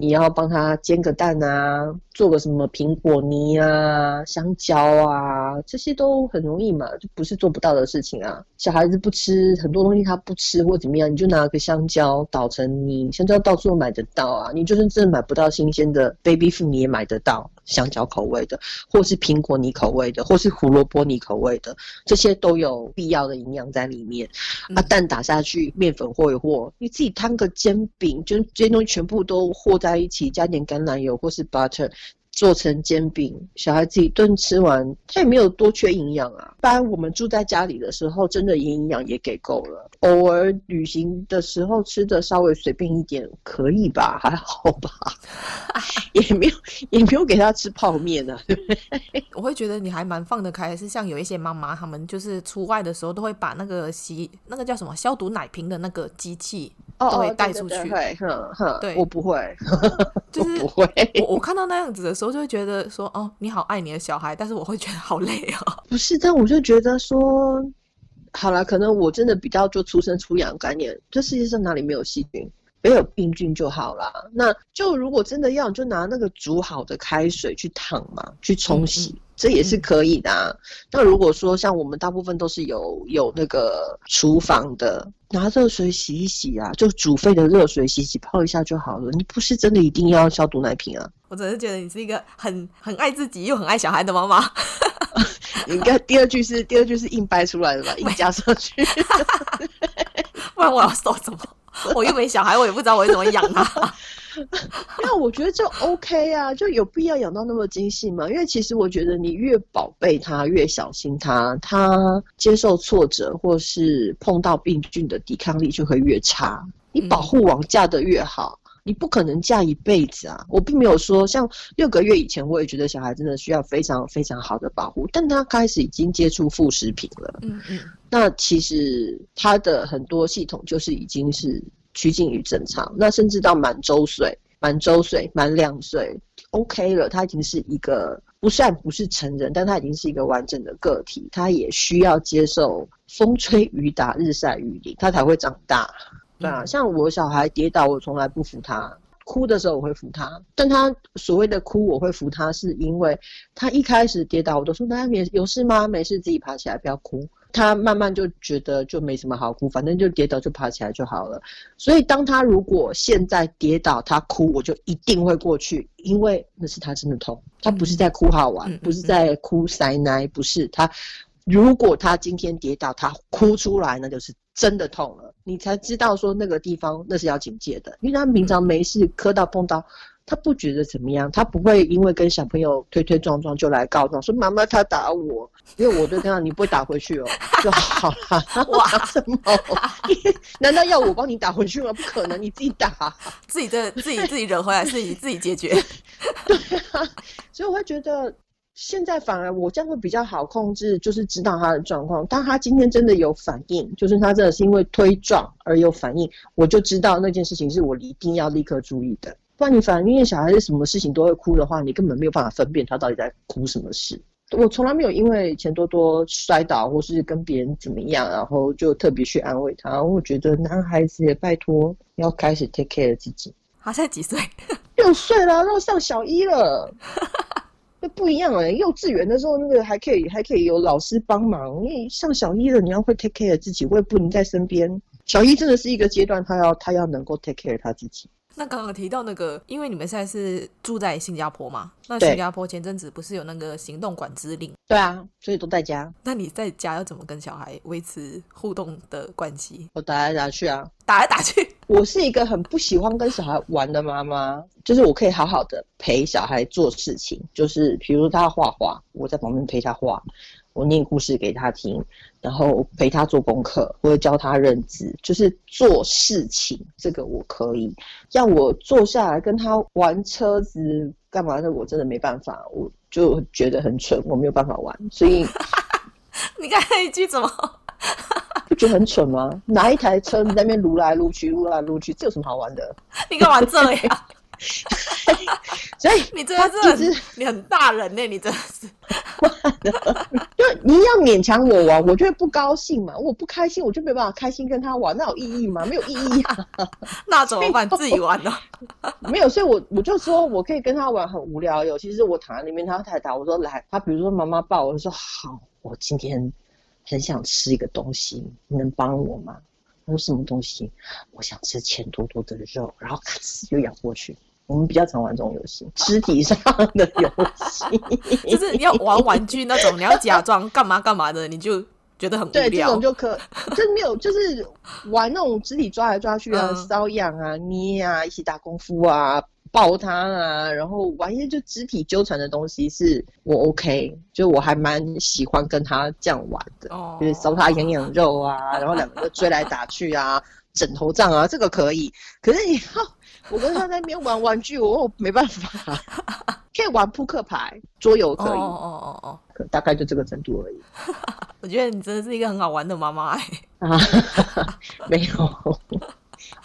你要帮他煎个蛋啊，做个什么苹果泥啊、香蕉啊，这些都很容易嘛，就不是做不到的事情啊。小孩子不吃很多东西，他不吃或怎么样，你就拿个香蕉捣成泥，香蕉到处都买得到啊。你就算真的买不到新鲜的 baby food，你也买得到香蕉口味的，或是苹果泥口味的，或是胡萝卜泥口味的，这些都有必要的营养在里面。啊，蛋打下去，面粉和一和，你自己摊个煎饼，就这些东西全部都和在在一起，加点橄榄油或是 butter。做成煎饼，小孩子一顿吃完，他也没有多缺营养啊。不然我们住在家里的时候，真的营养也给够了。偶尔旅行的时候吃的稍微随便一点，可以吧？还好吧？也没有也没有给他吃泡面啊，对不对？我会觉得你还蛮放得开，是像有一些妈妈，他们就是出外的时候都会把那个洗那个叫什么消毒奶瓶的那个机器。都会带出去，哦、对，我不会，就是 不会。我我看到那样子的时候，就会觉得说，哦，你好爱你的小孩，但是我会觉得好累哦。不是，但我就觉得说，好了，可能我真的比较就出生出养概念，这世界上哪里没有细菌，没有病菌就好了。那就如果真的要，你就拿那个煮好的开水去烫嘛，去冲洗。嗯嗯这也是可以的啊。那如果说像我们大部分都是有有那个厨房的，拿热水洗一洗啊，就煮沸的热水洗洗泡一下就好了。你不是真的一定要消毒奶瓶啊？我只是觉得你是一个很很爱自己又很爱小孩的妈妈。你看第二句是第二句是硬掰出来的吧？硬加上去，不然我要说什么？我又没小孩，我也不知道我会怎么养他。那我觉得就 OK 啊，就有必要养到那么精细吗？因为其实我觉得你越宝贝他，越小心他，他接受挫折或是碰到病菌的抵抗力就会越差。你保护网架得越好，你不可能架一辈子啊。我并没有说像六个月以前，我也觉得小孩真的需要非常非常好的保护，但他开始已经接触副食品了。嗯嗯，那其实他的很多系统就是已经是。趋近于正常，那甚至到满周岁、满周岁、满两岁，OK 了，他已经是一个不算不是成人，但他已经是一个完整的个体，他也需要接受风吹雨打、日晒雨淋，他才会长大。对啊，像我小孩跌倒，我从来不扶他，哭的时候我会扶他，但他所谓的哭我会扶他，是因为他一开始跌倒，我都说那没有事吗？没事，自己爬起来，不要哭。他慢慢就觉得就没什么好哭，反正就跌倒就爬起来就好了。所以当他如果现在跌倒他哭，我就一定会过去，因为那是他真的痛，他不是在哭好玩，不是在哭塞奶，不是他。如果他今天跌倒，他哭出来，那就是真的痛了，你才知道说那个地方那是要警戒的，因为他平常没事磕到碰到。他不觉得怎么样，他不会因为跟小朋友推推撞撞就来告状，说妈妈他打我，因为我对他你不会打回去哦，就好了。哇，什么？难道要我帮你打回去吗？不可能，你自己打，自己的自己自己惹回来，自己自己解决。对啊，所以我会觉得现在反而我这样会比较好控制，就是知道他的状况。当他今天真的有反应，就是他真的是因为推撞而有反应，我就知道那件事情是我一定要立刻注意的。不然你反正因为小孩子什么事情都会哭的话，你根本没有办法分辨他到底在哭什么事。我从来没有因为钱多多摔倒或是跟别人怎么样，然后就特别去安慰他。我觉得男孩子也拜托要开始 take care 自己。他现在几岁？六岁了，要上小一了。那不一样哎、欸，幼稚园的时候那个还可以还可以有老师帮忙，因为上小一了，你要会 take care 自己，我也不能在身边。小一真的是一个阶段，他要他要能够 take care 他自己。那刚刚提到那个，因为你们现在是住在新加坡嘛？那新加坡前阵子不是有那个行动管制令？对啊，所以都在家。那你在家要怎么跟小孩维持互动的关系？我打来打去啊，打来打去。我是一个很不喜欢跟小孩玩的妈妈，就是我可以好好的陪小孩做事情，就是比如他画画，我在旁边陪他画。我念故事给他听，然后陪他做功课，或者教他认字，就是做事情，这个我可以。要我坐下来跟他玩车子干嘛的，我真的没办法，我就觉得很蠢，我没有办法玩。所以，你刚才一句怎么？不觉得很蠢吗？拿一台车子在那边撸来撸去，撸来撸去，这有什么好玩的？你干嘛这样？所以你真的是你很大人呢，你真的是。就你要勉强我玩，我就会不高兴嘛。我不开心，我就没办法开心跟他玩，那有意义吗？没有意义啊。那怎么办？自己玩呢？没有，所以我我就说我可以跟他玩，很无聊。有其实我躺在那边，他太大，我说来，他比如说妈妈抱，我就说好，我今天很想吃一个东西，你能帮我吗？他说什么东西？我想吃钱多多的肉，然后咔哧就咬过去。我们比较常玩这种游戏，肢体上的游戏，就是你要玩玩具那种，你要假装干嘛干嘛的，你就觉得很无聊。对，这种就可，就没有，就是玩那种肢体抓来抓去啊，搔痒、嗯、啊，捏啊，一起打功夫啊，抱他啊，然后玩一些就肢体纠缠的东西，是我 OK，就我还蛮喜欢跟他这样玩的，哦、就是搔他痒痒肉啊，然后两个人追来打去啊，枕头仗啊，这个可以。可是你要。我跟他在那边玩玩具，我没办法。可以玩扑克牌、桌游可以。哦哦哦哦，大概就这个程度而已。我觉得你真的是一个很好玩的妈妈哎。啊，没有，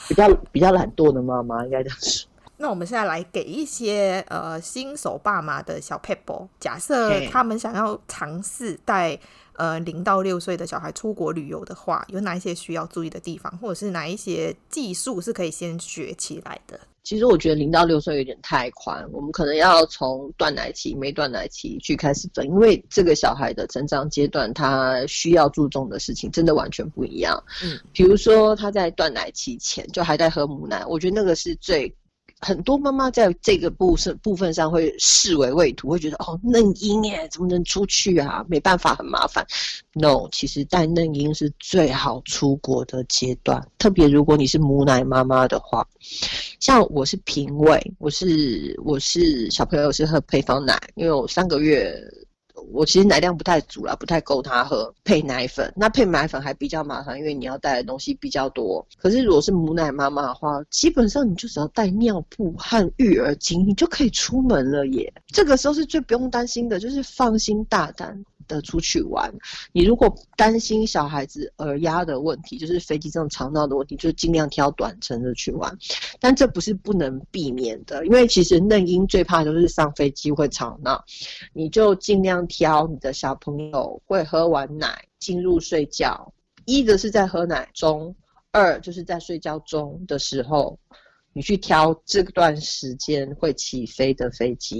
比较比较懒惰的妈妈应该这样说。那我们现在来给一些呃新手爸妈的小撇步。假设他们想要尝试带呃零到六岁的小孩出国旅游的话，有哪一些需要注意的地方，或者是哪一些技术是可以先学起来的？其实我觉得零到六岁有点太宽，我们可能要从断奶期、没断奶期去开始分，因为这个小孩的成长阶段，他需要注重的事情真的完全不一样。嗯，比如说他在断奶期前就还在喝母奶，我觉得那个是最。很多妈妈在这个部分部分上会视为畏途，会觉得哦，嫩婴耶，怎么能出去啊？没办法，很麻烦。No，其实带嫩婴是最好出国的阶段，特别如果你是母奶妈妈的话，像我是平胃，我是我是小朋友是喝配方奶，因为我三个月。我其实奶量不太足啦，不太够他喝，配奶粉。那配奶粉还比较麻烦，因为你要带的东西比较多。可是如果是母奶妈妈的话，基本上你就只要带尿布和育儿巾，你就可以出门了耶。这个时候是最不用担心的，就是放心大胆的出去玩，你如果担心小孩子耳压的问题，就是飞机这种吵闹的问题，就尽量挑短程的去玩。但这不是不能避免的，因为其实嫩婴最怕就是上飞机会吵闹，你就尽量挑你的小朋友会喝完奶进入睡觉，一的是在喝奶中，二就是在睡觉中的时候，你去挑这段时间会起飞的飞机，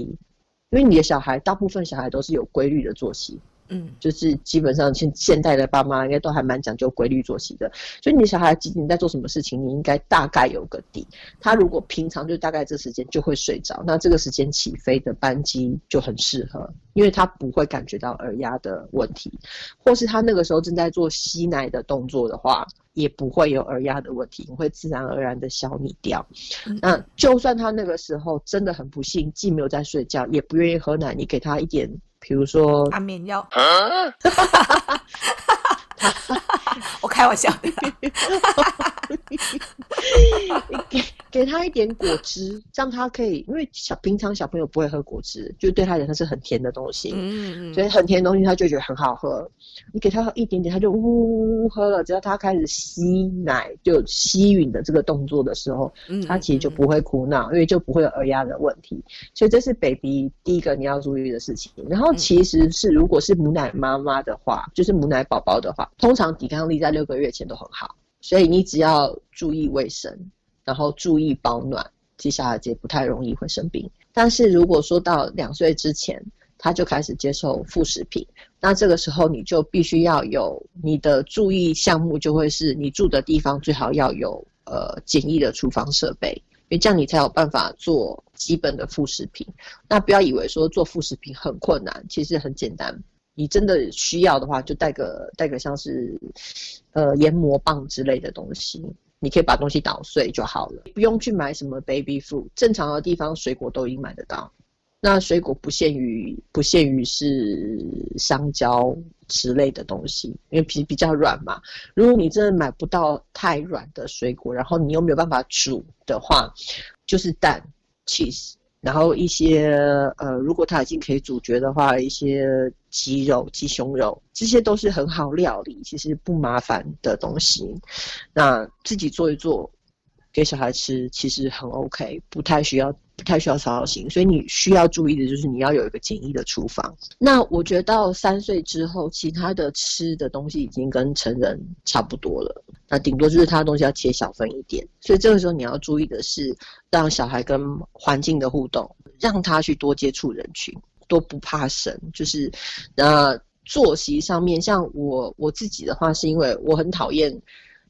因为你的小孩大部分小孩都是有规律的作息。嗯，就是基本上现现代的爸妈应该都还蛮讲究规律作息的，所以你小孩几点在做什么事情，你应该大概有个底。他如果平常就大概这时间就会睡着，那这个时间起飞的班机就很适合，因为他不会感觉到耳压的问题，或是他那个时候正在做吸奶的动作的话，也不会有耳压的问题，会自然而然的消弭掉。那就算他那个时候真的很不幸，既没有在睡觉，也不愿意喝奶，你给他一点。比如说安眠药，我开玩笑的。给给他一点果汁，这样他可以，因为小平常小朋友不会喝果汁，就对他来说是很甜的东西，嗯嗯，所以很甜的东西他就觉得很好喝。你给他喝一点点，他就呜呜呜喝了。只要他开始吸奶，就吸吮的这个动作的时候，他其实就不会哭闹，因为就不会有耳压的问题。所以这是 baby 第一个你要注意的事情。然后其实是如果是母奶妈妈的话，就是母奶宝宝的话，通常抵抗力在六个月前都很好。所以你只要注意卫生，然后注意保暖，接下来就不太容易会生病。但是如果说到两岁之前，他就开始接受副食品，那这个时候你就必须要有你的注意项目，就会是你住的地方最好要有呃简易的厨房设备，因为这样你才有办法做基本的副食品。那不要以为说做副食品很困难，其实很简单。你真的需要的话，就带个带个像是，呃研磨棒之类的东西，你可以把东西捣碎就好了，不用去买什么 baby food，正常的地方水果都已经买得到。那水果不限于不限于是香蕉之类的东西，因为皮比较软嘛。如果你真的买不到太软的水果，然后你又没有办法煮的话，就是蛋、cheese。然后一些呃，如果它已经可以咀嚼的话，一些鸡肉、鸡胸肉，这些都是很好料理，其实不麻烦的东西。那自己做一做，给小孩吃，其实很 OK，不太需要不太需要操心。所以你需要注意的就是你要有一个简易的厨房。那我觉得到三岁之后，其他的吃的东西已经跟成人差不多了。那顶多就是他的东西要切小份一点。所以这个时候你要注意的是，让小孩跟环境的互动，让他去多接触人群，多不怕生。就是呃，作息上面，像我我自己的话，是因为我很讨厌。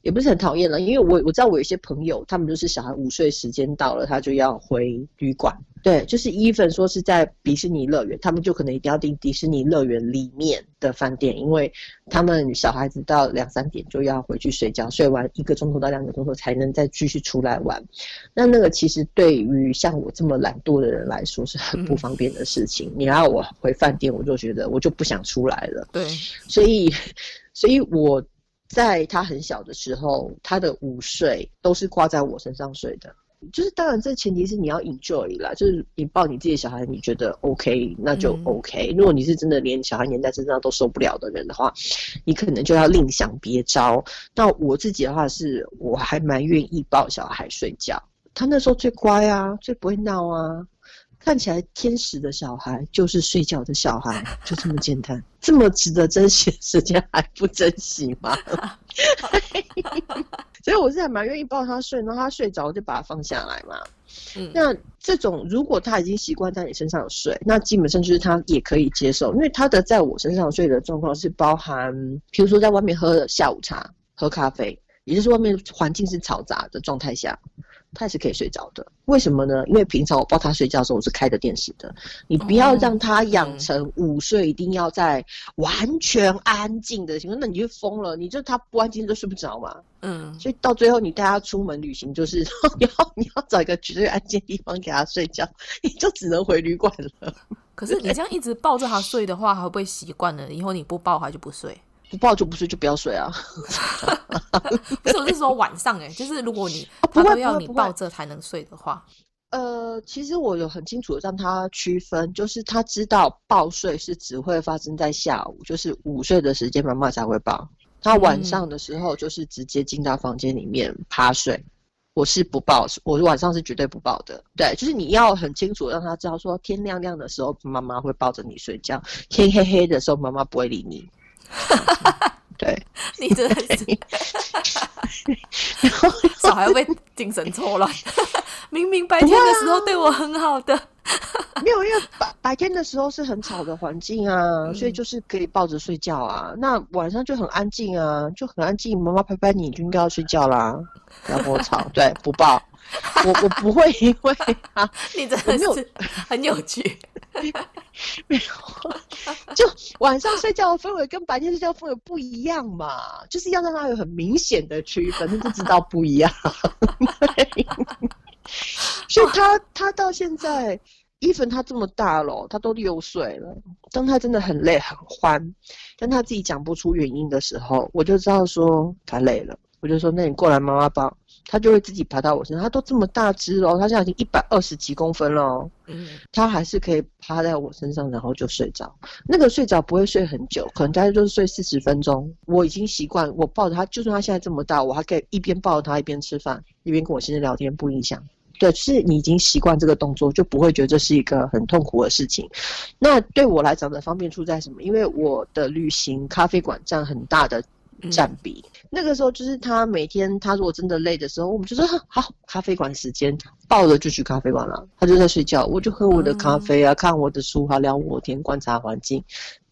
也不是很讨厌了，因为我我知道我有些朋友，他们就是小孩午睡时间到了，他就要回旅馆。对，就是 even 说是在迪士尼乐园，他们就可能一定要订迪士尼乐园里面的饭店，因为他们小孩子到两三点就要回去睡觉，睡完一个钟头到两个钟头才能再继续出来玩。那那个其实对于像我这么懒惰的人来说是很不方便的事情。嗯、你要我回饭店，我就觉得我就不想出来了。对，所以，所以我。在他很小的时候，他的午睡都是挂在我身上睡的。就是当然，这前提是你要 enjoy 啦，就是你抱你自己的小孩，你觉得 OK，那就 OK。如果你是真的连小孩黏在身上都受不了的人的话，你可能就要另想别招。那我自己的话是，我还蛮愿意抱小孩睡觉。他那时候最乖啊，最不会闹啊。看起来天使的小孩就是睡觉的小孩，就这么简单，这么值得珍惜的时间还不珍惜吗？所以我是还蛮愿意抱他睡，然后他睡着就把他放下来嘛。嗯，那这种如果他已经习惯在你身上睡，那基本上就是他也可以接受，因为他的在我身上睡的状况是包含，比如说在外面喝下午茶、喝咖啡，也就是外面环境是嘈杂的状态下。他也是可以睡着的，为什么呢？因为平常我抱他睡觉的时候，我是开着电视的。你不要让他养成午睡一定要在完全安静的情况，那你就疯了。你就他不安静都睡不着嘛。嗯，所以到最后你带他出门旅行，就是 你要你要找一个绝对安静的地方给他睡觉，你就只能回旅馆了。可是你这样一直抱着他睡的话，他会不会习惯了？以后你不抱他就不睡。不抱就不睡，就不要睡啊！不是，我是说晚上哎、欸，就是如果你他都要你抱着才能睡的话，呃，其实我有很清楚的让他区分，就是他知道抱睡是只会发生在下午，就是午睡的时间妈妈才会抱。他晚上的时候就是直接进到房间里面趴睡，嗯、我是不抱，我晚上是绝对不抱的。对，就是你要很清楚让他知道，说天亮亮的时候妈妈会抱着你睡觉，天黑黑的时候妈妈不会理你。对，你真的是，然 后小孩会被精神错乱。明明白天的时候对我很好的，没有，因为白白天的时候是很吵的环境啊，嗯，所以就是可以抱着睡觉啊。那晚上就很安静啊，就很安静。妈妈拍拍你，就应该要睡觉啦，不要跟我吵。对，不抱。我我不会因为啊，你真的是很有趣。没有，就晚上睡觉的氛围跟白天睡觉氛围不一样嘛，就是要让他有很明显的区分，就知道不一样。所以他他到现在，even 他这么大了，他都六岁了。当他真的很累很欢，但他自己讲不出原因的时候，我就知道说他累了。我就说，那你过来，妈妈抱。他就会自己爬到我身上。他都这么大只了，他现在已经一百二十几公分了。嗯，他还是可以趴在我身上，然后就睡着。那个睡着不会睡很久，可能大概就是睡四十分钟。我已经习惯，我抱着他，就算他现在这么大，我还可以一边抱着他一边吃饭，一边跟我先生聊天，不影响。对，是你已经习惯这个动作，就不会觉得这是一个很痛苦的事情。那对我来讲的方便处在什么？因为我的旅行咖啡馆占很大的。占比，那个时候就是他每天，他如果真的累的时候，我们就说好，咖啡馆时间，抱着就去咖啡馆了。他就在睡觉，我就喝我的咖啡啊，看我的书啊，聊我天，观察环境。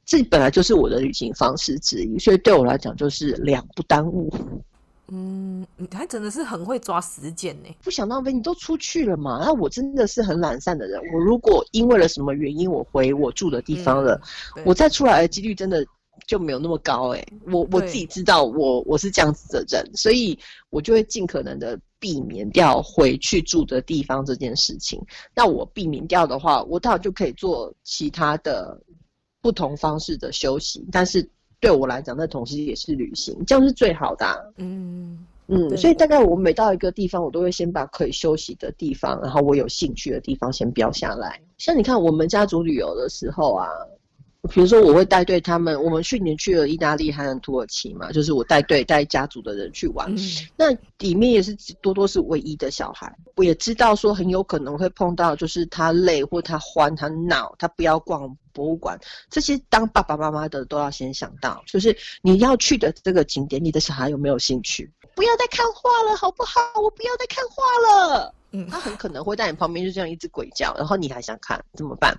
这本来就是我的旅行方式之一，所以对我来讲就是两不耽误。嗯，你还真的是很会抓时间呢，不想浪费，你都出去了嘛。那我真的是很懒散的人，我如果因为了什么原因我回我住的地方了，嗯、我再出来的几率真的。就没有那么高哎、欸，我我自己知道我我是这样子的人，所以我就会尽可能的避免掉回去住的地方这件事情。那我避免掉的话，我当然就可以做其他的不同方式的休息。但是对我来讲，那同时也是旅行，这样是最好的、啊。嗯嗯，所以大概我每到一个地方，我都会先把可以休息的地方，然后我有兴趣的地方先标下来。像你看，我们家族旅游的时候啊。比如说我会带队他们，我们去年去了意大利和土耳其嘛，就是我带队带家族的人去玩，嗯、那里面也是多多是唯一的小孩，我也知道说很有可能会碰到，就是他累或他欢他闹，他不要逛博物馆，这些当爸爸妈妈的都要先想到，就是你要去的这个景点，你的小孩有没有兴趣？不要再看画了，好不好？我不要再看画了。嗯，他很可能会在你旁边就这样一直鬼叫，然后你还想看怎么办？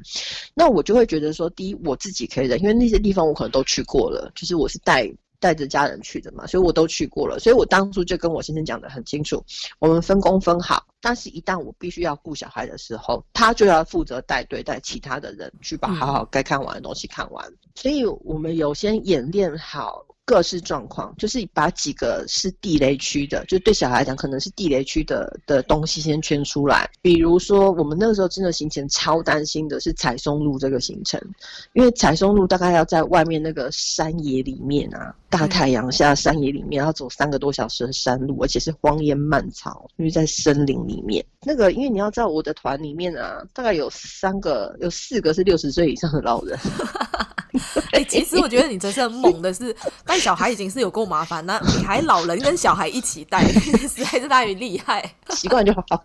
那我就会觉得说，第一我自己可以忍，因为那些地方我可能都去过了，就是我是带带着家人去的嘛，所以我都去过了，所以我当初就跟我先生讲的很清楚，我们分工分好。但是，一旦我必须要顾小孩的时候，他就要负责带队带其他的人去把好好该看完的东西看完。嗯、所以我们有先演练好。各式状况，就是把几个是地雷区的，就对小孩来讲可能是地雷区的的东西先圈出来。比如说，我们那个时候真的行程超担心的是采松路这个行程，因为采松路大概要在外面那个山野里面啊，大太阳下山野里面要走三个多小时的山路，而且是荒烟蔓草，因为在森林里面。那个，因为你要知道我的团里面啊，大概有三个，有四个是六十岁以上的老人。哎、欸，其实我觉得你真是很猛的是，带小孩已经是有够麻烦，那你还老人跟小孩一起带，实在是太厉害。习惯就好。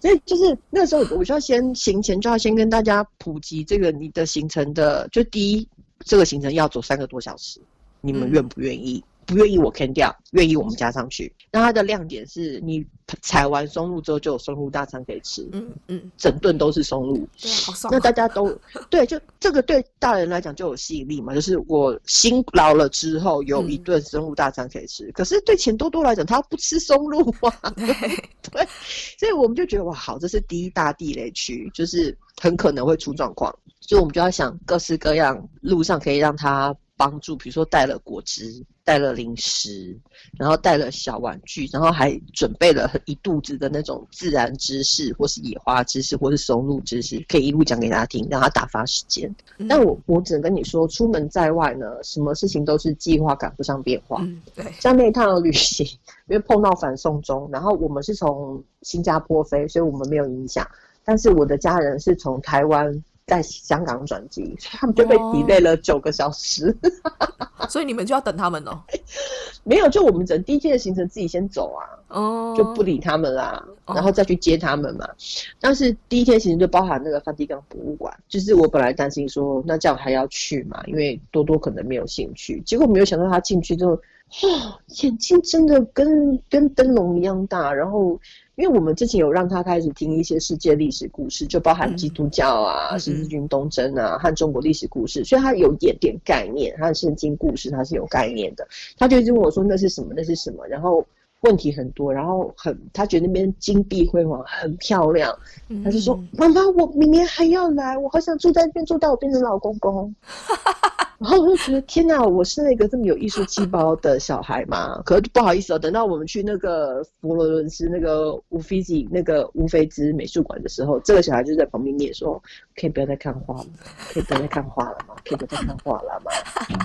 所以就是那时候，我就要先行前就要先跟大家普及这个你的行程的，就第一，这个行程要走三个多小时，你们愿不愿意？嗯不愿意我 can 掉，愿意我们加上去。那它的亮点是你采完松露之后就有松露大餐可以吃，嗯嗯，整顿都是松露，对，好爽。那大家都对，就这个对大人来讲就有吸引力嘛，就是我辛劳了之后有一顿松露大餐可以吃。嗯、可是对钱多多来讲，他不吃松露啊，对对，所以我们就觉得哇，好，这是第一大地雷区，就是很可能会出状况，所以我们就要想各式各样路上可以让他。帮助，比如说带了果汁，带了零食，然后带了小玩具，然后还准备了一肚子的那种自然知识，或是野花知识，或是松露知识，可以一路讲给大家听，让他打发时间。嗯、但我我只能跟你说，出门在外呢，什么事情都是计划赶不上变化。嗯、对，像那一趟旅行，因为碰到反送中，然后我们是从新加坡飞，所以我们没有影响。但是我的家人是从台湾。在香港转机，所以他们就被 delay 了九个小时，哦、所以你们就要等他们哦。没有，就我们整第一天的行程自己先走啊，哦，就不理他们啦，然后再去接他们嘛。哦、但是第一天行程就包含那个梵蒂冈博物馆，就是我本来担心说，那这样还要去嘛，因为多多可能没有兴趣。结果没有想到他进去之后，哦，眼睛真的跟跟灯笼一样大，然后。因为我们之前有让他开始听一些世界历史故事，就包含基督教啊、十字军东征啊和中国历史故事，所以他有一点点概念，他的圣经故事他是有概念的。他就一直问我说：“那是什么？那是什么？”然后问题很多，然后很他觉得那边金碧辉煌，很漂亮。他就说：“妈妈，我明年还要来，我好想住在那边，住到我变成老公公。” 然后我就觉得天哪，我是那个这么有艺术细胞的小孩吗？可不好意思哦，等到我们去那个佛罗伦斯那个乌菲兹那个乌菲兹美术馆的时候，这个小孩就在旁边念说：“可以不要再看画了，可以不要再看画了吗？可以不要再看画了吗？”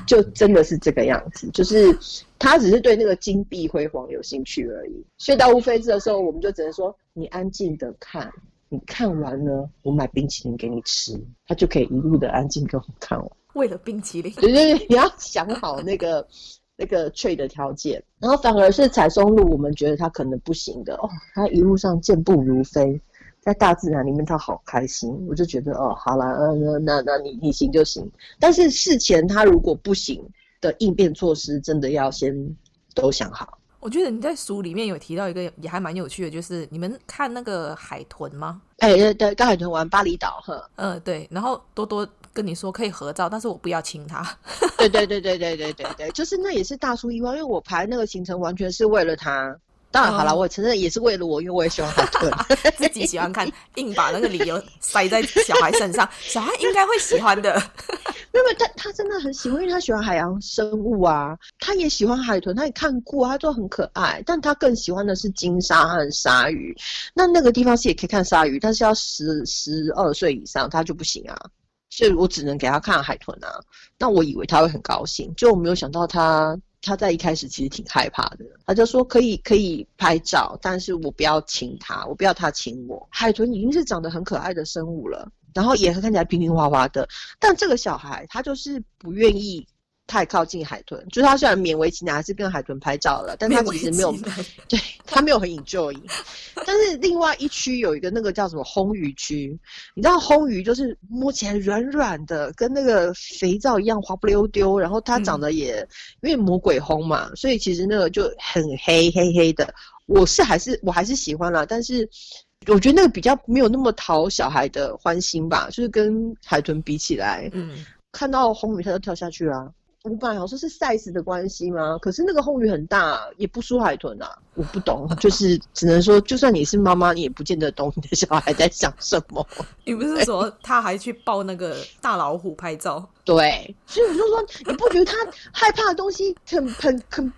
就真的是这个样子，就是他只是对那个金碧辉煌有兴趣而已。所以到乌菲兹的时候，我们就只能说：“你安静的看，你看完了，我买冰淇淋给你吃。”他就可以一路的安静跟我看完。为了冰淇淋，对对对，你要想好那个 那个 trade 的条件，然后反而是采松露，我们觉得它可能不行的哦。它一路上健步如飞，在大自然里面，他好开心。我就觉得哦，好了，嗯，那那你你行就行。但是事前他如果不行的应变措施，真的要先都想好。我觉得你在书里面有提到一个也还蛮有趣的，就是你们看那个海豚吗？哎，对对，跟海豚玩巴厘岛，呵，嗯，对，然后多多。跟你说可以合照，但是我不要亲他。对对对对对对对对，就是那也是大出意外，因为我排那个行程完全是为了他。当然好了，我承认也是为了我，因为我也喜欢海豚，自己喜欢看，硬把那个理由塞在小孩身上，小孩应该会喜欢的。因为他他真的很喜欢，因为他喜欢海洋生物啊，他也喜欢海豚，他也看过，他都很可爱。但他更喜欢的是金鲨和鲨鱼。那那个地方是也可以看鲨鱼，但是要十十二岁以上他就不行啊。所以我只能给他看海豚啊，那我以为他会很高兴，就我没有想到他他在一开始其实挺害怕的，他就说可以可以拍照，但是我不要亲他，我不要他亲我。海豚已经是长得很可爱的生物了。然后也是看起来平平滑滑的。但这个小孩他就是不愿意太靠近海豚，就是他虽然勉为其难还是跟海豚拍照了，但他其实没有，对，他没有很 enjoy。但是另外一区有一个那个叫什么烘鱼区，你知道烘鱼就是摸起来软软的，跟那个肥皂一样滑不溜丢，然后它长得也、嗯、因为魔鬼烘嘛，所以其实那个就很黑黑黑的。我是还是我还是喜欢啦，但是我觉得那个比较没有那么讨小孩的欢心吧，就是跟海豚比起来，嗯，看到红鱼它就跳下去啊。我本来想说是 size 的关系吗？可是那个后鱼很大，也不输海豚啊。我不懂，就是 只能说，就算你是妈妈，你也不见得懂你的小孩在想什么。你不是说他还去抱那个大老虎拍照？对，所以我就说，你不觉得他害怕的东西很很很，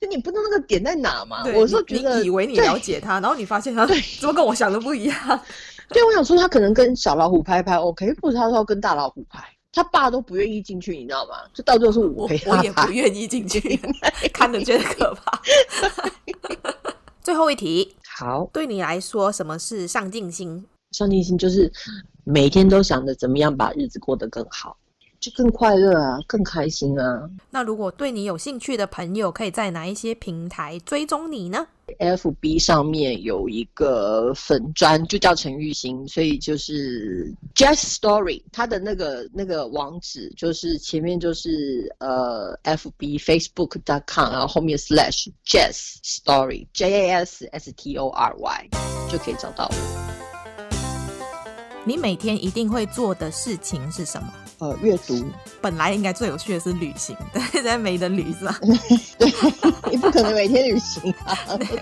就你不知道那个点在哪吗？我是觉得你以为你了解他，然后你发现他对怎么跟我想的不一样？对，我想说他可能跟小老虎拍拍 OK，或者他说要跟大老虎拍。他爸都不愿意进去，你知道吗？就到最后是我陪他我，我也不愿意进去，看着觉得可怕。最后一题，好，对你来说，什么是上进心？上进心就是每天都想着怎么样把日子过得更好。就更快乐啊，更开心啊。那如果对你有兴趣的朋友，可以在哪一些平台追踪你呢？FB 上面有一个粉砖，就叫陈玉欣，所以就是 Jazz Story，它的那个那个网址就是前面就是呃 FB Facebook dot com，然后后面 Slash Jazz Story J A S S T O R Y 就可以找到我。你每天一定会做的事情是什么？呃，阅读。本来应该最有趣的是旅行，但 现在没得旅是吧？对，你不可能每天旅行啊，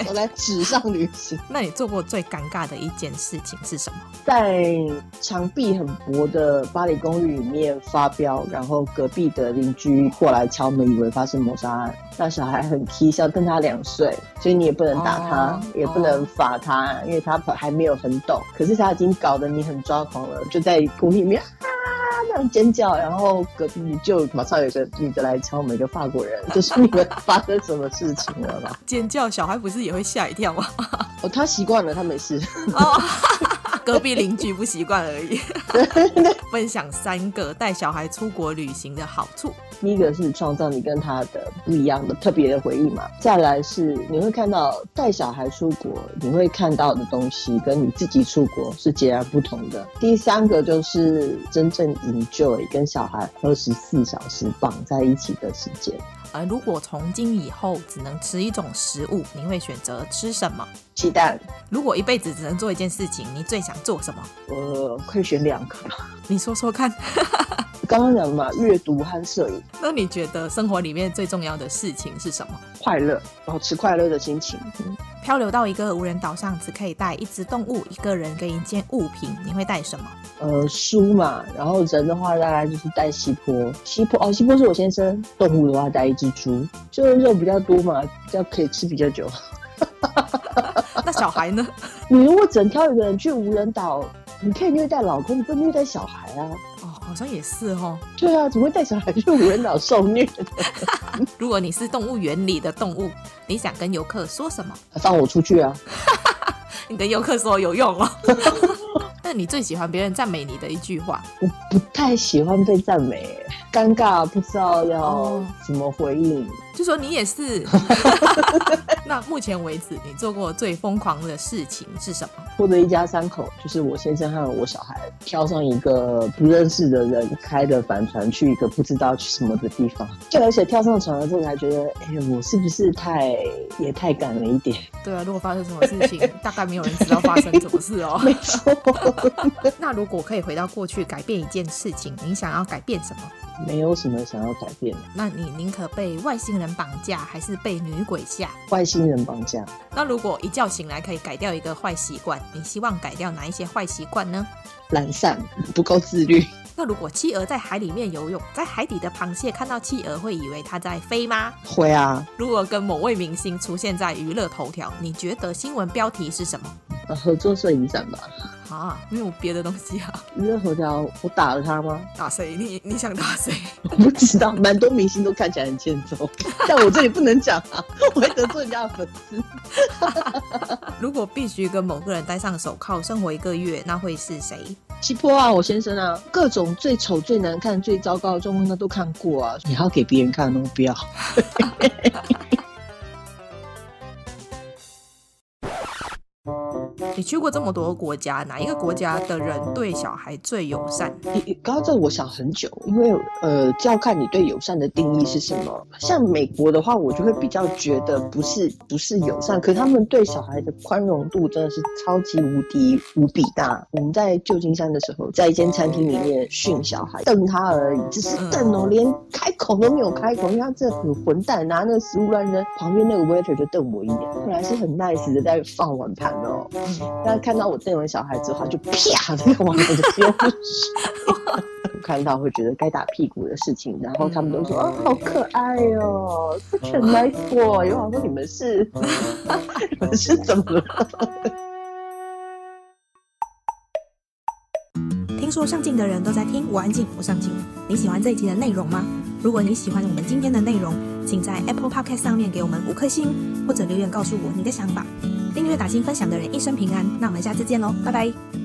都在纸上旅行。那你做过最尴尬的一件事情是什么？在墙壁很薄的巴黎公寓里面发飙，然后隔壁的邻居过来敲门，以为发生谋杀案。那小孩很皮笑，跟他两岁，所以你也不能打他，哦、也不能罚他，哦、因为他还没有很懂。可是他已经搞得你很抓狂了，就在公寓里面。尖叫，然后隔壁就马上有个女的来敲门，一个法国人，就说你们发生什么事情了吧？尖叫，小孩不是也会吓一跳吗？哦，他习惯了，他没事。哦，隔壁邻居不习惯而已。分享三个带小孩出国旅行的好处。第一个是创造你跟他的不一样的特别的回忆嘛。再来是你会看到带小孩出国，你会看到的东西跟你自己出国是截然不同的。第三个就是真正 enjoy 跟小孩二十四小时绑在一起的时间。而如果从今以后只能吃一种食物，你会选择吃什么？鸡蛋。如果一辈子只能做一件事情，你最想做什么？我可以选两个。你说说看。刚刚讲嘛，阅读和摄影。那你觉得生活里面最重要的事情是什么？快乐，保持快乐的心情。嗯。漂流到一个无人岛上，只可以带一只动物、一个人跟一件物品，你会带什么？呃，书嘛。然后人的话，大概就是带西坡。西坡哦，西坡是我先生。动物的话，带一只猪，就是肉比较多嘛，比较可以吃比较久。那小孩呢？你如果整挑一个人去无人岛，你可以虐待老公，你不能虐待小孩啊。好像也是哦。对啊，怎么会带小孩去无人岛受虐的？如果你是动物园里的动物，你想跟游客说什么？放我出去啊！你跟游客说有用哦。那你最喜欢别人赞美你的一句话？我不太喜欢被赞美，尴尬，不知道要怎么回应。哦就说你也是。那目前为止，你做过最疯狂的事情是什么？或者一家三口，就是我先生和我小孩，跳上一个不认识的人开的帆船，去一个不知道去什么的地方。就而且跳上船了之后，才觉得，哎、欸，我是不是太也太赶了一点？对啊，如果发生什么事情，大概没有人知道发生什么事哦。没错。那如果可以回到过去改变一件事情，你想要改变什么？没有什么想要改变的。那你宁可被外星人绑架，还是被女鬼吓？外星人绑架。那如果一觉醒来可以改掉一个坏习惯，你希望改掉哪一些坏习惯呢？懒散，不够自律。那如果企鹅在海里面游泳，在海底的螃蟹看到企鹅会以为它在飞吗？会啊。如果跟某位明星出现在娱乐头条，你觉得新闻标题是什么？合作摄影展吧。啊，没有别的东西啊。娱乐头条，我打了他吗？打谁？你你想打谁？我不知道，蛮多明星都看起来很欠揍，但我这里不能讲啊，我会得罪人家的粉丝。如果必须跟某个人戴上手铐生活一个月，那会是谁？西坡啊，我先生啊，各种最丑、最难看、最糟糕的状况他都看过啊。你还要给别人看哦，不要。你去过这么多国家，哪一个国家的人对小孩最友善？你刚刚这我想很久，因为呃，就要看你对友善的定义是什么。像美国的话，我就会比较觉得不是不是友善，可是他们对小孩的宽容度真的是超级无敌无比大。我们在旧金山的时候，在一间餐厅里面训小孩，瞪他而已，只是瞪哦，连开口都没有开口，因为他这很混蛋，拿那个食物乱扔，旁边那个 waiter 就瞪我一眼，后来是很 nice 的在放碗盘哦。他看到我这种小孩之后，他就啪，这个碗盘就丢出去。看到会觉得该打屁股的事情，然后他们都说：“哦，好可爱哦，such a nice boy。”有好多你们是，你们是怎么了？听说上镜的人都在听，我安静，我上镜。你喜欢这一集的内容吗？如果你喜欢我们今天的内容，请在 Apple Podcast 上面给我们五颗星，或者留言告诉我你的想法。订阅、打新、分享的人一生平安。那我们下次见喽，拜拜。